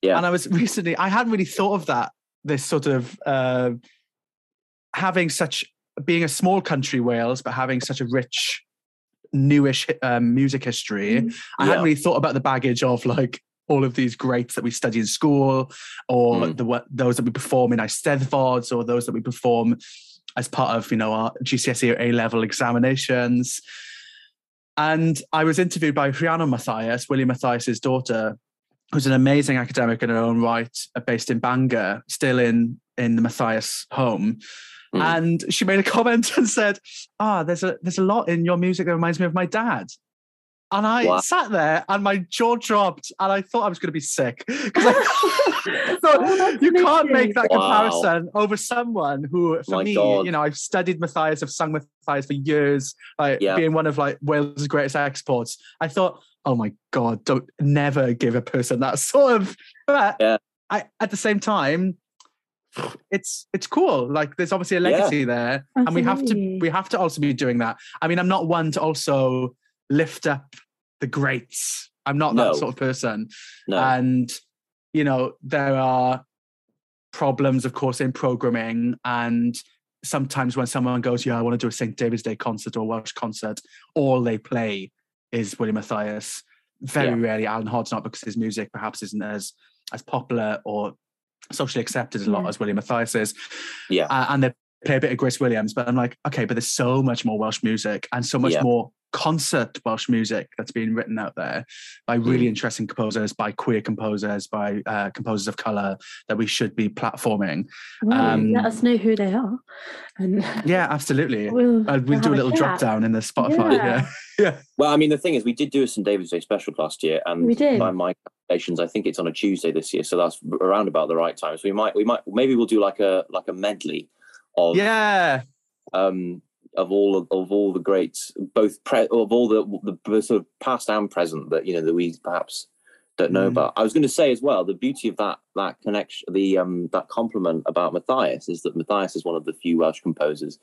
Yeah. And I was <laughs> recently, I hadn't really thought of that, this sort of uh, having such, being a small country, Wales, but having such a rich, newish um, music history. Mm. I hadn't really thought about the baggage of like all of these greats that we study in school or Mm. the those that we perform in our Eisteddfods or those that we perform as part of, you know, our GCSE or A-level examinations. And I was interviewed by Rhiannon Mathias, William Mathias's daughter, who's an amazing academic in her own right, uh, based in Bangor, still in in the Mathias home. Mm. And she made a <laughs> comment and said, "Ah, there's a there's a lot in your music that reminds me of my dad." And I Wow. sat there and my jaw dropped, and I thought I was going to be sick <laughs> because I <laughs> Oh, thought that's you can't make that Wow. comparison over someone who, oh for My me, God. you know, I've studied Mathias, I've sung Mathias for years, like Yeah. being one of like Wales' greatest exports. I thought, oh my God, don't never give a person that <laughs> sort of. But Yeah. I, at the same time, it's it's cool. Like there's obviously a Yeah. legacy there, and we have to we have to also be doing that. I mean, I'm not one to also lift up the greats. I'm not No. that sort of person no and you know there are problems of course in programming and sometimes when someone goes yeah i want to do a st david's day concert or a welsh concert all they play is william mathias very Yeah. rarely alun hoddinott because his music perhaps isn't as as popular or socially accepted a lot Yeah. as william mathias is yeah uh, and they play a bit of Grace Williams, but I'm like, okay, but there's so much more Welsh music and so much Yeah. more concert Welsh music that's being written out there by really Mm. interesting composers, by queer composers, by uh, composers of color that we should be platforming. Well, Um, let us know who they are. And Yeah, absolutely. <laughs> we'll, Uh, we'll do a have little drop down in the Spotify. Yeah. <laughs> Yeah. Well, I mean, the thing is, we did do a St. David's Day special last year, and We did. by my calculations, I think it's on a Tuesday this year, so that's around about the right time. So we might, we might, maybe we'll do like a like a medley of Yeah. um of all of, of all the greats, both pre- of all the the sort of past and present that you know that we perhaps don't know Mm. about. I was going to say as well, the beauty of that that connection, the um that compliment about Mathias is that Mathias is one of the few Welsh composers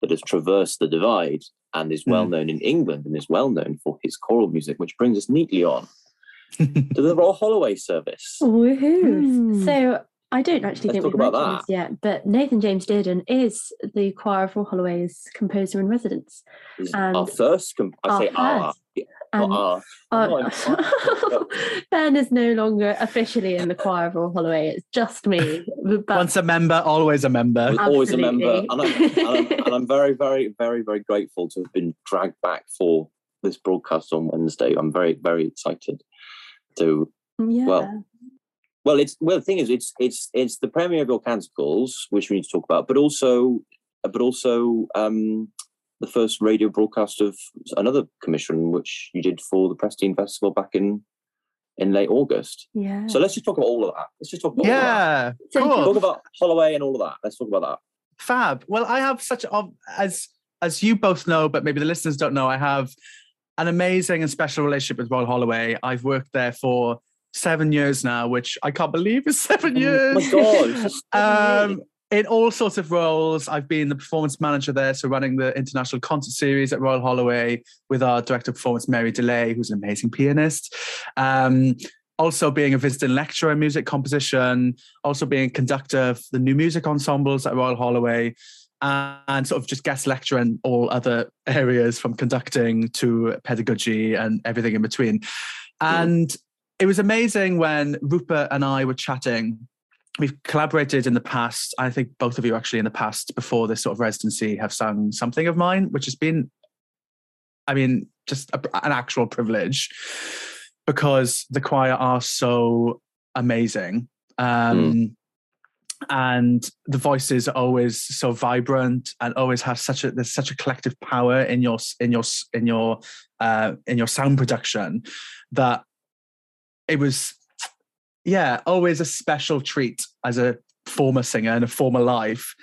that has traversed the divide and is well Mm. known in England and is well known for his choral music, which brings us neatly on <laughs> to the Royal Holloway service. Woohoo! Hmm. So I don't actually Let's think we've about mentioned that. this yet, but Nathan James Dearden is the Choir of Royal Holloway's composer in residence. Is And our first, com- I our say our, first. yeah, And not our. I'm not ben is no longer officially in the Choir of Royal Holloway. It's just me. But Once a member, always a member. I'm always a member, and I'm, and, I'm, and I'm <laughs> very, very, very, very grateful to have been dragged back for this broadcast on Wednesday. I'm very, very excited to. yeah. well, Well, it's well. The thing is, it's it's it's the premiere of your canticles, which we need to talk about, but also, but also um, the first radio broadcast of another commission, which you did for the Presteigne Festival back in in late August. yeah. So let's just talk about all of that. Let's just talk about all of that. Yeah, cool. Talk about Holloway and all of that. Let's talk about that. Fab. Well, I have such a, as as you both know, but maybe the listeners don't know, I have an amazing and special relationship with Royal Holloway. I've worked there for seven years now, which I can't believe is <laughs> seven years. my God. <laughs> um, in all sorts of roles. I've been the performance manager there, so running the international concert series at Royal Holloway with our director of performance, Mary DeLay, who's an amazing pianist. Um, also being a visiting lecturer in music composition, also being a conductor of the new music ensembles at Royal Holloway, and sort of just guest lecturer in all other <laughs> areas from conducting to pedagogy and everything in between. And it was amazing when Rupert and I were chatting we've collaborated in the past. I think both of you actually in the past before this sort of residency have sung something of mine, which has been, I mean, just a, an actual privilege because the choir are so amazing. Um, And the voices are always so vibrant and always have such a there's such a collective power in your in your in your uh, in your sound production that it was yeah, always a special treat as a former singer in a former life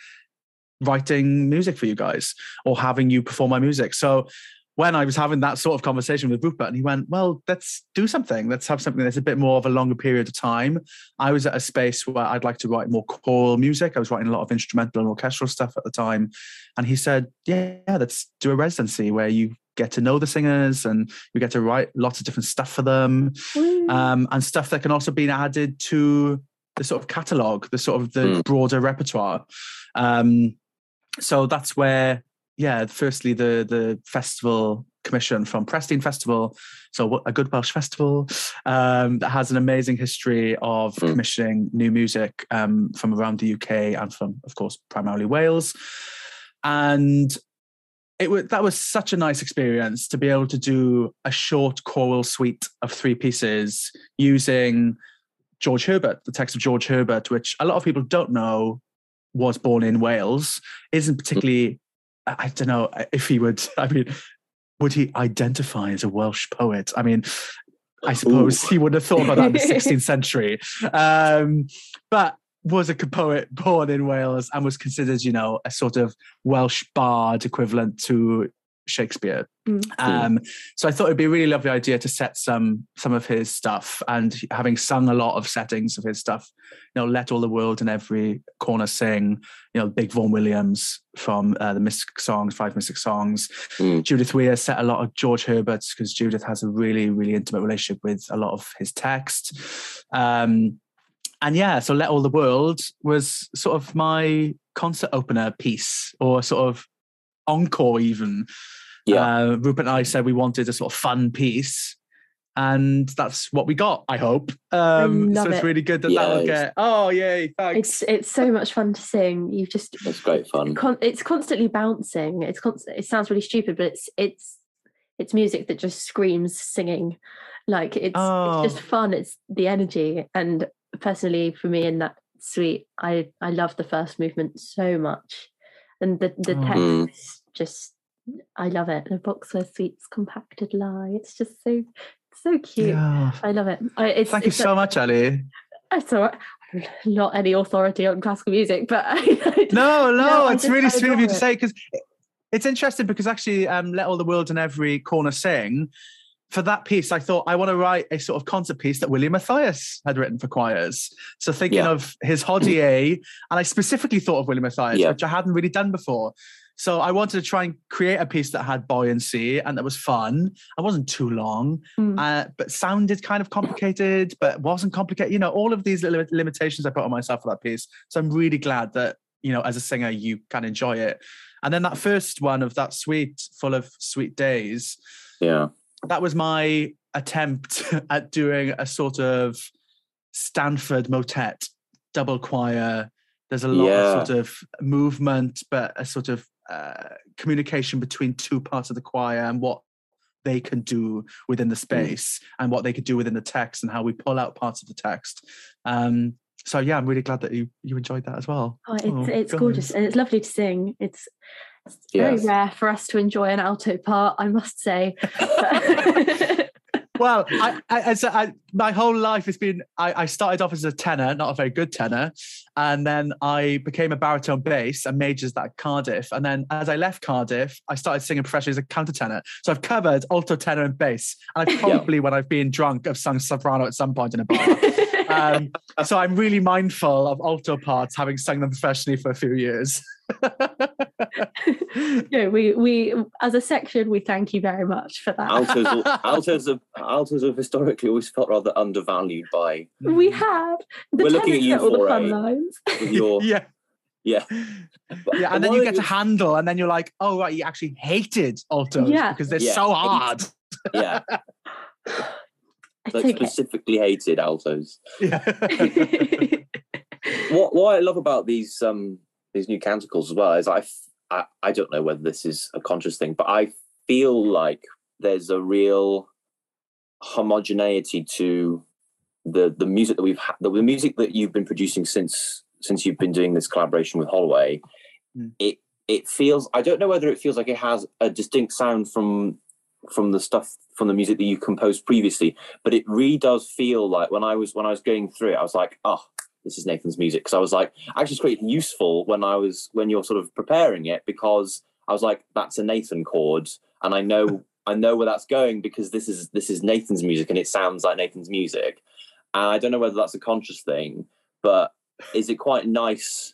writing music for you guys or having you perform my music. So when I was having that sort of conversation with Rupert, and he went, Well, let's do something. Let's have something that's a bit more of a longer period of time. I was at a space where I'd like to write more choral music. I was writing a lot of instrumental and orchestral stuff at the time. And he said, Yeah, yeah let's do a residency where you get to know the singers and you get to write lots of different stuff for them um, and stuff that can also be added to the sort of catalogue, the sort of the Mm. broader repertoire. Um, so that's where, yeah, firstly the the festival commission from Presteigne Festival, so a good Welsh festival um, that has an amazing history of Mm. commissioning new music um, from around the UK and from, of course, primarily Wales, and it was that was such a nice experience to be able to do a short choral suite of three pieces using George Herbert, the text of George Herbert, which a lot of people don't know was born in Wales, isn't particularly. I don't know if he would. <laughs> I mean, would he identify as a Welsh poet? I mean, I suppose Ooh. he would have thought about that in the <laughs> 16th century. Um, but was a poet born in Wales and was considered, you know, a sort of Welsh bard equivalent to Shakespeare. Mm. Um, so I thought it'd be a really lovely idea to set some some of his stuff and having sung a lot of settings of his stuff, you know, let all the world in every corner sing, you know, Big Vaughan Williams from uh, the Mystic Songs, Five Mystic Songs. Mm. Judith Weir set a lot of George Herbert's because Judith has a really, really intimate relationship with a lot of his text. Um, and yeah, so Let All the World was sort of my concert opener piece or sort of encore even. Yeah. Uh, Rupert and I said we wanted a sort of fun piece. And that's what we got, I hope. Um, so love it's it. really good that Yeah, that'll get. Oh, yay. Thanks. It's it's so much fun to sing. You've just It's great fun. con- it's constantly bouncing. It's constant. It sounds really stupid, but it's it's it's music that just screams singing. Like it's Oh. it's just fun. It's the energy. And personally, for me in that suite, I I love the first movement so much, and the the Oh. text Mm. is just I love it. The box where sweets compacted lie. It's just so so cute. Yeah. I love it. I, it's, Thank you it's a- so much, Ali. it's all right. I'm not any authority on classical music, but <laughs> No, no, No, it's just- really sweet of you adore to say because it's interesting because actually, um, let all the world and every corner sing. For that piece, I thought I want to write a sort of concert piece that William Mathias had written for choirs. So thinking Yeah. of his Hodier, and I specifically thought of William Mathias, Yeah. which I hadn't really done before. So I wanted to try and create a piece that had buoyancy and that was fun. I wasn't too long, Mm. uh, but sounded kind of complicated, but wasn't complicated. You know, all of these little limitations I put on myself for that piece. So I'm really glad that you know, as a singer, you can enjoy it. And then that first one of that suite, full of sweet days, Yeah. That was my attempt <laughs> at doing a sort of Stanford motet, double choir. There's a lot Yeah. of sort of movement, but a sort of uh, communication between two parts of the choir and what they can do within the space and what they could do within the text and how we pull out parts of the text. Um, so yeah, I'm really glad that you you enjoyed that as well. Oh, it's Oh, it's gorgeous and it's lovely to sing. It's it's very rare for us to enjoy an alto part, I must say. <laughs> <laughs> Well, I, I, as I, my whole life has been. I, I started off as a tenor, not a very good tenor, and then I became a baritone bass and majors that at Cardiff. And then as I left Cardiff, I started singing professionally as a countertenor. So I've covered alto, tenor, and bass. And I probably, when I've been drunk, have sung soprano at some point in a bar. <laughs> um, so I'm really mindful of alto parts, having sung them professionally for a few years. <laughs> no, we we as a section we thank you very much for that. Altos, <laughs> altos, have, altos have historically always felt rather undervalued by we have the We're looking at you get all the for fun a- lines. <laughs> your yeah. yeah. Yeah, and then you get to Handel, and then you're like, oh right, you actually hated altos Yeah. because they're Yeah. so hard. yeah, I like take specifically hated altos. Yeah. What what I love about these um these new canticles as well is I, I don't know whether this is a conscious thing, but I feel like there's a real homogeneity to the the music that we've had the, the music that you've been producing since since you've been doing this collaboration with Holloway. Mm. It it feels I don't know whether it feels like it has a distinct sound from from the stuff from the music that you composed previously, but it really does feel like when I was when I was going through it, I was like, oh, this is Nathan's music because I was like, actually, it's quite useful when I was when you're sort of preparing it because I was like, that's a Nathan chord, and I know I know where that's going because this is this is Nathan's music and it sounds like Nathan's music, and I don't know whether that's a conscious thing, but is it quite nice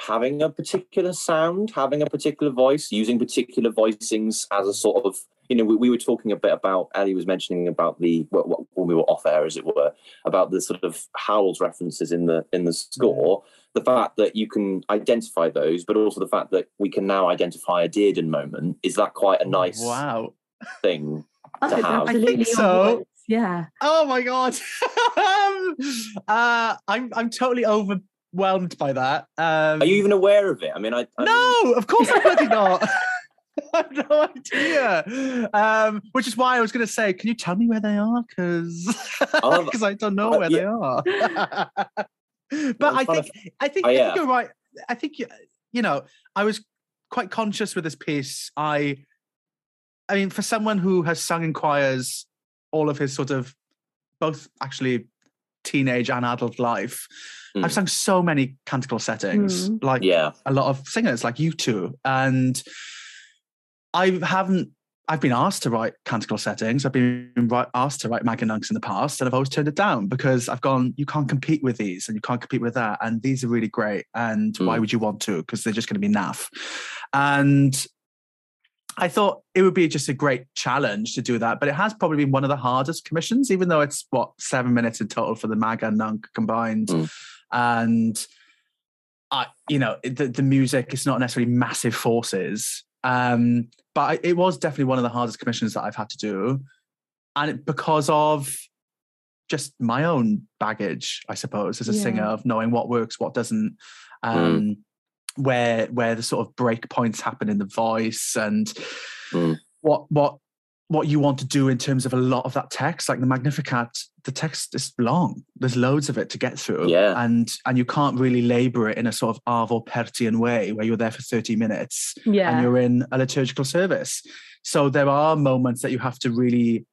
having a particular sound, having a particular voice, using particular voicings as a sort of you know, we, we were talking a bit about Ellie was mentioning about the what, what, when we were off air, as it were, about the sort of Howells references in the in the score. The fact that you can identify those, but also the fact that we can now identify a Dearden moment is that quite a nice Wow. thing? To it's have. I think absolutely so. Yeah. Oh my god. um, <laughs> uh, I'm I'm totally overwhelmed by that. Um, Are you even aware of it? I mean, I, I No, of course I'm bloody not. <laughs> <laughs> I have no idea. Um, which is why I was going to say, can you tell me where they are? Because <laughs> I'll I don't know uh, where yeah. they are. <laughs> but Well, I it's kind think I think, Oh, yeah. you're right. I think you, you know I was quite conscious with this piece. I, I mean, for someone who has sung in choirs all of his sort of both actually teenage and adult life, Mm. I've sung so many canticle settings, Mm. like yeah, a lot of singers like you two and i haven't i've been asked to write canticle settings i've been ri- asked to write Mag and Nuncs in the past and i've always turned it down because i've gone you can't compete with these and you can't compete with that and these are really great and why Mm. would you want to because they're just going to be naff and I thought it would be just a great challenge to do that, but it has probably been one of the hardest commissions, even though it's what seven minutes in total for the Mag and Nunc combined. Mm. And I, you know, the, the music is not necessarily massive forces, um, but I, it was definitely one of the hardest commissions that I've had to do, and it, because of just my own baggage, I suppose, as a singer of knowing what works, what doesn't, um, where where the sort of break points happen in the voice, and Mm. what what what you want to do in terms of a lot of that text, like the Magnificat, the text is long. There's loads of it to get through, Yeah. and and you can't really labour it in a sort of Arvo Pärtian way where you're there for 30 minutes and you're in a liturgical service. So there are moments that you have to really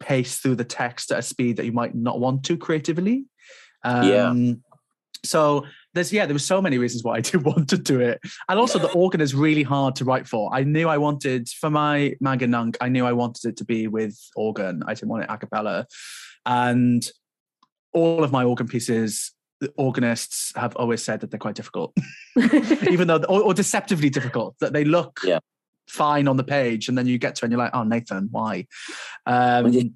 pace through the text at a speed that you might not want to creatively. Um, Yeah. So there's yeah, there were so many reasons why I <laughs> did want to do it, and also the organ is really hard to write for. I knew I wanted for my Mag and Nunc, I knew I wanted it to be with organ. I didn't want it a cappella, and all of my organ pieces the organists have always said that they're quite difficult, <laughs> even though or, or deceptively difficult. That they look Yeah. fine on the page, and then you get to it and you're like, oh Nathan, why? Um, did-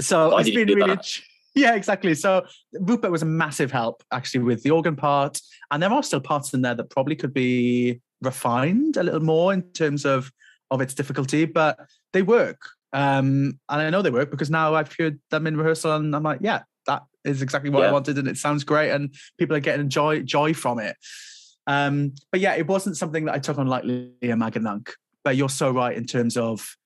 so Why it's did you been do really. that? Yeah, exactly. So Rupert was a massive help actually with the organ part, and there are still parts in there that probably could be refined a little more in terms of of its difficulty, but they work. Um, and I know they work because now I've heard them in rehearsal, and I'm like, yeah, that is exactly what I wanted, and it sounds great, and people are getting joy joy from it. Um, but yeah, it wasn't something that I took on lightly in Mag and Nunc. But you're so right in terms of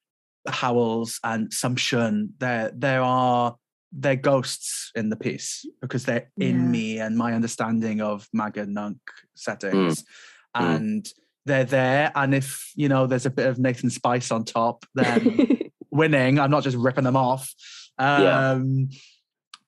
Howells and Sumsion. There, there are they're ghosts in the piece because they're Yeah. in me and my understanding of Mag and Nunc settings, Mm. and they're there. And if you know there's a bit of Nathan Spice on top, then <laughs> winning. I'm not just ripping them off. Yeah. Um,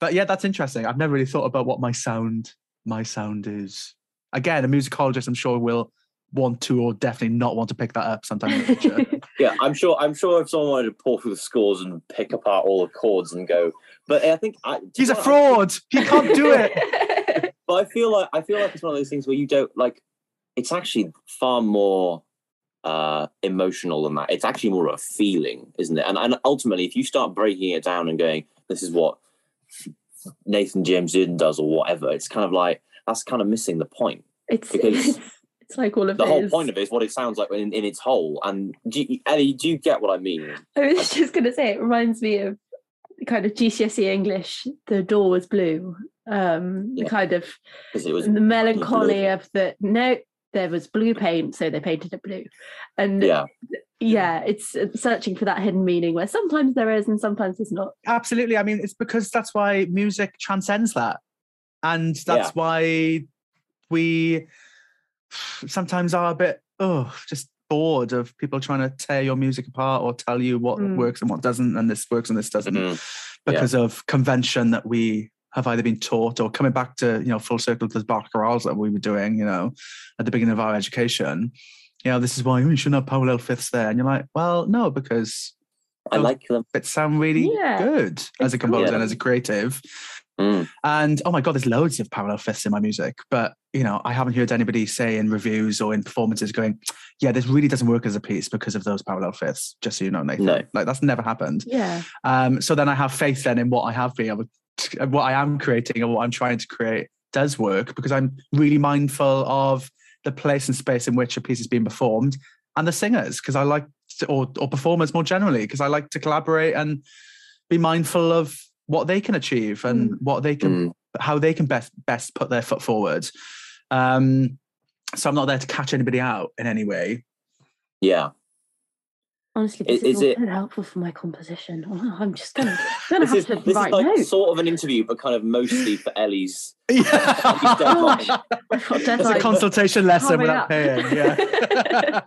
But yeah, that's interesting. I've never really thought about what my sound my sound is. Again, a musicologist, I'm sure, will want to or definitely not want to pick that up sometime in the <laughs> future. Yeah, I'm sure. I'm sure if someone wanted to pull through the scores and pick apart all the chords and go, but I think I, He's a honest, fraud. He can't do it. <laughs> But I feel like I feel like it's one of those things where you don't like. It's actually far more uh, emotional than that. It's actually more of a feeling, isn't it? And and ultimately, if you start breaking it down and going, "This is what Nathan James Dearden does," or whatever, it's kind of like that's kind of missing the point. it's, Because <laughs> it's it's like all of The it whole is- point of it is what it sounds like in, in its whole. And do you, Ellie, do you get what I mean? I was <laughs> just going to say it reminds me of kind of GCSE English. The door was blue. Um, Yeah. the kind of it was the melancholy of the no, there was blue paint, so they painted it blue, and yeah, yeah, it's uh, searching for that hidden meaning where sometimes there is and sometimes there's not. Absolutely. I mean, it's because that's why music transcends that. And that's Yeah. why we sometimes are a bit, oh, just bored of people trying to tear your music apart or tell you what Mm. works and what doesn't, and this works and this doesn't, Mhm. because of convention that we have either been taught or coming back to, you know, full circle to the Bach chorales that we were doing, you know, at the beginning of our education. You know, this is why you shouldn't have parallel fifths there. And you're like, well, no, because I like them. it sound really Yeah, good as a composer cool. and as a creative. Mm. And oh my god, there's loads of parallel fifths in my music, but you know, I haven't heard anybody say in reviews or in performances going, "Yeah, this really doesn't work as a piece because of those parallel fifths." Just so you know, Nathan, No. like that's never happened. Yeah, Um, so then I have faith then in what I have been able, to, what I am creating and what I'm trying to create does work because I'm really mindful of the place and space in which a piece is being performed and the singers because I like to, or or performers more generally because I like to collaborate and be mindful of what they can achieve and what they can Mm. how they can best best put their foot forward. Um, so I'm not there to catch anybody out in any way. Yeah. honestly, Is- this is, is all it- so helpful for my composition. Oh, <laughs> I'm just gonna, <laughs> gonna This have is to this is write like notes. sort of an interview, but kind of mostly for Ellie's. <laughs> Yeah. Gosh, It's a consultation lesson without up. paying. Yeah.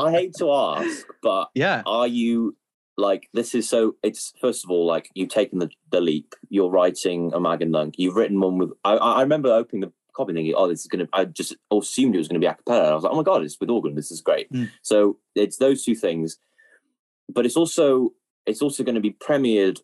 I hate to ask, but yeah. are you like this is so it's first of all like you've taken the, the leap. You're writing a mag and nunc you've written one with I, I remember opening the copy thinking oh this is gonna i just assumed it was gonna be a cappella. I was like oh my god it's with organ. This is great. Mm. so it's those two things. But it's also it's also going to be premiered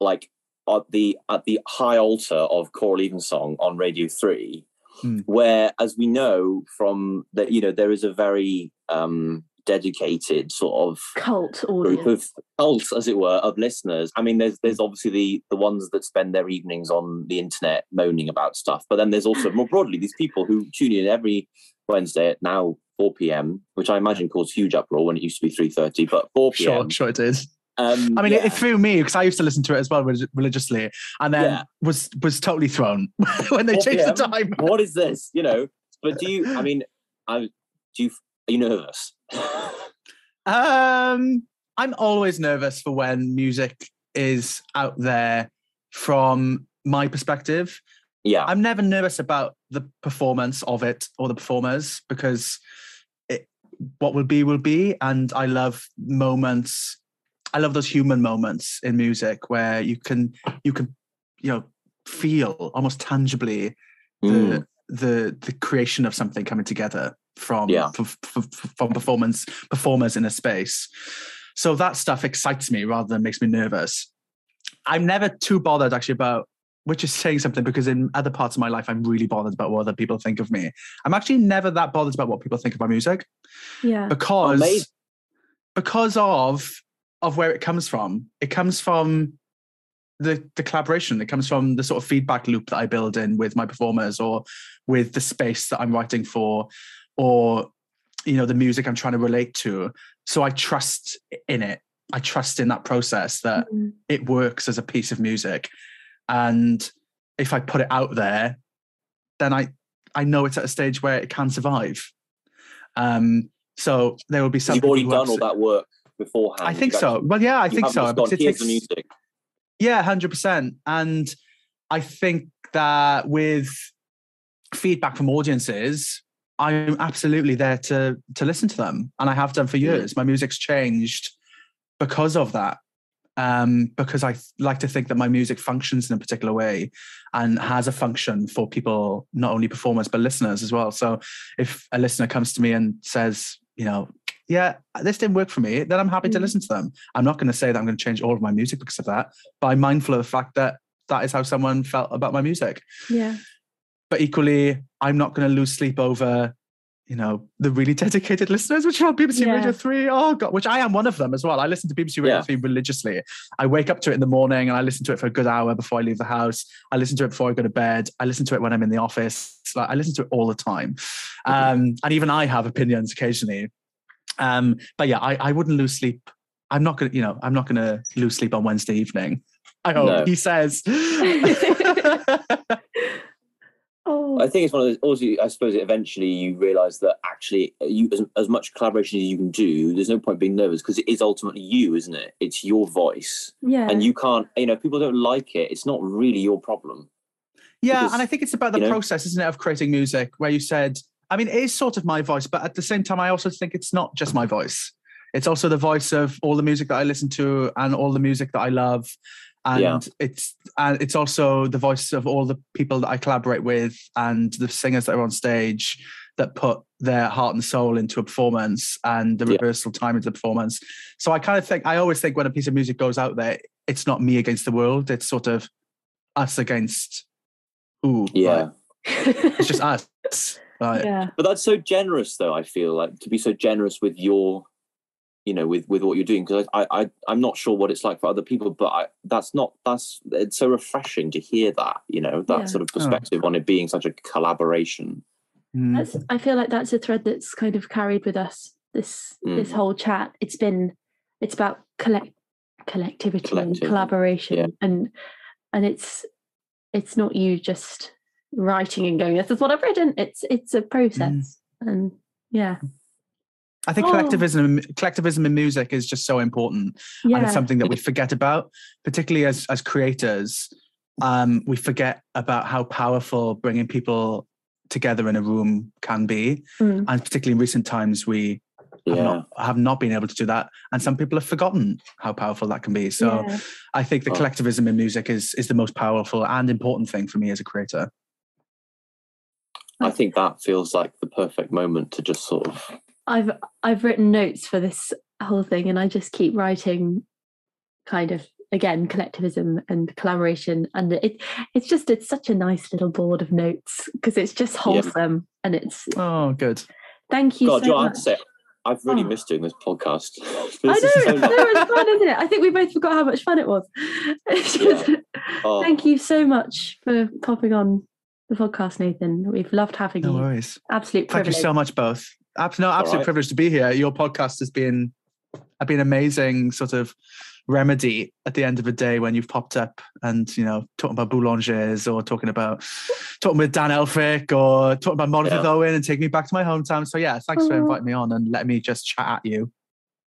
like at the at the high altar of choral evensong on radio 3 Mm. where as we know from that you know there is a very um dedicated sort of cult group of cult, as it were, of listeners. I mean, there's there's obviously the the ones that spend their evenings on the internet moaning about stuff, but then there's also more broadly these people who tune in every Wednesday at now 4 p.m., which I imagine caused huge uproar when it used to be 3:30, but 4 p.m. Sure, sure it is. Um, I mean, it, yeah. it threw me because I used to listen to it as well relig- religiously, and then Yeah. was was totally thrown <laughs> when they changed the time. what is this? You know, but do you? I mean, I do. You, are you nervous? <laughs> Um, I'm always nervous for when music is out there from my perspective. yeah, I'm never nervous about the performance of it or the performers because it, what will be will be, and I love moments. I love those human moments in music where you can you can you know feel almost tangibly Mm. the the the creation of something coming together from Yeah. from, from, from performance performers in a space. So that stuff excites me rather than makes me nervous. I'm never too bothered actually about which is saying something because in other parts of my life, I'm really bothered about what other people think of me. I'm actually never that bothered about what people think of my music Yeah. because Amazing. because of of where it comes from. It comes from the the collaboration. It comes from the sort of feedback loop that I build in with my performers or with the space that I'm writing for, or you know the music I'm trying to relate to. So I trust in it. I trust in that process that Mm. it works as a piece of music, and if I put it out there, then I I know it's at a stage where it can survive. Um, so there will be some. You've already done all that work beforehand. I think You've so. actually- Well, yeah, I think so. just gone, it "Here's the takes- music. yeah, hundred percent. And I think that with feedback from audiences, I'm absolutely there to to listen to them, and I have done for years. My music's changed because of that. Um, because I like to think that my music functions in a particular way and has a function for people, not only performers but listeners as well. So, if a listener comes to me and says, you know, yeah, this didn't work for me, then I'm happy to Mm. listen to them. I'm not going to say that I'm going to change all of my music because of that, but I'm mindful of the fact that that is how someone felt about my music. Yeah. But equally, I'm not going to lose sleep over, you know, the really dedicated listeners, which are on BBC Yeah. Radio 3. Oh, God, which I am one of them as well. I listen to BBC Radio Yeah. 3 religiously. I wake up to it in the morning and I listen to it for a good hour before I leave the house. I listen to it before I go to bed. I listen to it when I'm in the office. Like, I listen to it all the time. Um, and even I have opinions occasionally. Um, but yeah, I, I wouldn't lose sleep. I'm not gonna, you know, I'm not gonna lose sleep on Wednesday evening. I hope No. he says. <laughs> <laughs> I think it's one of those. Also, I suppose eventually you realise that actually, you as, as much collaboration as you can do, there's no point being nervous because it is ultimately you, isn't it? It's your voice, yeah. and you can't. You know, people don't like it. It's not really your problem. Yeah, Because, and I think it's about the you know- process, isn't it, of creating music where you said, I mean, it is sort of my voice, but at the same time, I also think it's not just my voice. It's also the voice of all the music that I listen to and all the music that I love. And Yeah. it's and it's also the voice of all the people that I collaborate with and the singers that are on stage that put their heart and soul into a performance and the Yeah. rehearsal time into the performance. So I kind of think I always think when a piece of music goes out there, it's not me against the world. It's sort of us against ooh. Yeah, like, it's just us. <laughs> Like, yeah. but that's so generous, though. I feel like to be so generous with your, you know, with with what you're doing. Because I, I I'm not sure what it's like for other people, but I that's not that's it's so refreshing to hear that. You know, that Yeah. sort of Oh. perspective on it being such a collaboration. mm, That's, I feel like that's a thread that's kind of carried with us this this Mm. whole chat. It's been it's about collect collectivity and collaboration yeah. and and it's it's not you just writing and going, this is what I've written. It's it's a process. And yeah. I think Oh. collectivism, collectivism in music is just so important, and it's something that we forget about, particularly as as creators. Um, we forget about how powerful bringing people together in a room can be, Mm. and particularly in recent times, we have Yeah, not have not been able to do that, and some people have forgotten how powerful that can be. So, Yeah. I think the Oh. collectivism in music is is the most powerful and important thing for me as a creator. I think that feels like the perfect moment to just sort of I've I've written notes for this whole thing and I just keep writing kind of again collectivism and collaboration and it it's just it's such a nice little board of notes because it's just wholesome and it's Oh, good. thank you God, so Joe, I have much. to say, I've really Oh. missed doing this podcast. <laughs> I know is it's so so fun, isn't it? I think we both forgot how much fun it was. <laughs> It's Yeah. Oh, Thank you so much for popping on the podcast, Nathan. We've loved having No you. worries. Absolute Thank you so much, both. Abs- no, absolute right. privilege to be here. Your podcast has been have been amazing sort of remedy at the end of the day when you've popped up and you know talking about boulangers or talking about talking with Dan Elphick or talking about Morfydd Yeah. Owen and taking me back to my hometown. So yeah, thanks for inviting me on and letting me just chat at you.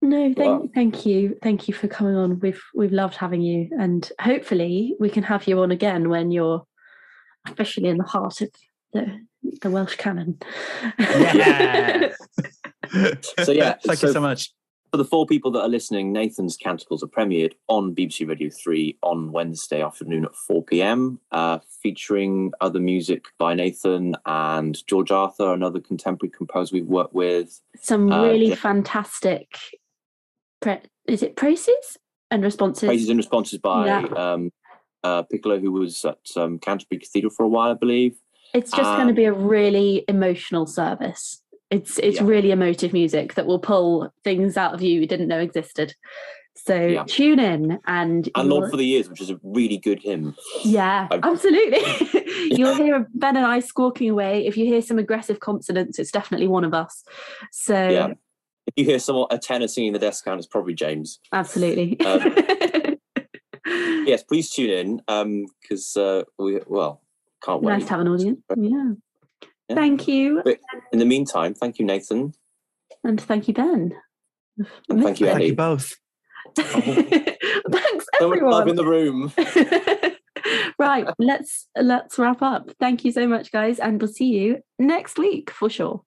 No, thank Wow. Uh thank you. Thank you for coming on. We've we've loved having you and hopefully we can have you on again when you're officially in the heart of the the Welsh canon. Yeah. <laughs> So, yeah, thank you so- so much. For the four people that are listening, Nathan's Canticles are premiered on BBC Radio 3 on Wednesday afternoon at 4 pm, uh, featuring other music by Nathan and George Arthur, another contemporary composer we've worked with. Some Uh, really yeah. fantastic pre- is it preces and responses? Preces and responses by Yeah. um, uh, Piccolo, who was at um, Canterbury Cathedral for a while, I believe. It's just going to Um, be a really emotional service. It's it's Yeah. really emotive music that will pull things out of you you didn't know existed. So Yeah. tune in and And Lord for the Years, which is a really good hymn. yeah, I- absolutely. <laughs> <laughs> You'll hear Ben and I squawking away. If you hear some aggressive consonants, it's definitely one of us. So Yeah. If you hear someone a tenor singing the death count, it's probably James. absolutely. Um, <laughs> Yes, please tune in because uh, we well can't wait. nice to have an audience. Yeah. Yeah. Thank you. In the meantime, thank you, Nathan, And thank you, Ben. and thank you, Thank you both. <laughs> Thanks, So much love in the room. <laughs> right, let's let's wrap up. Thank you so much, guys, and we'll see you next week for sure.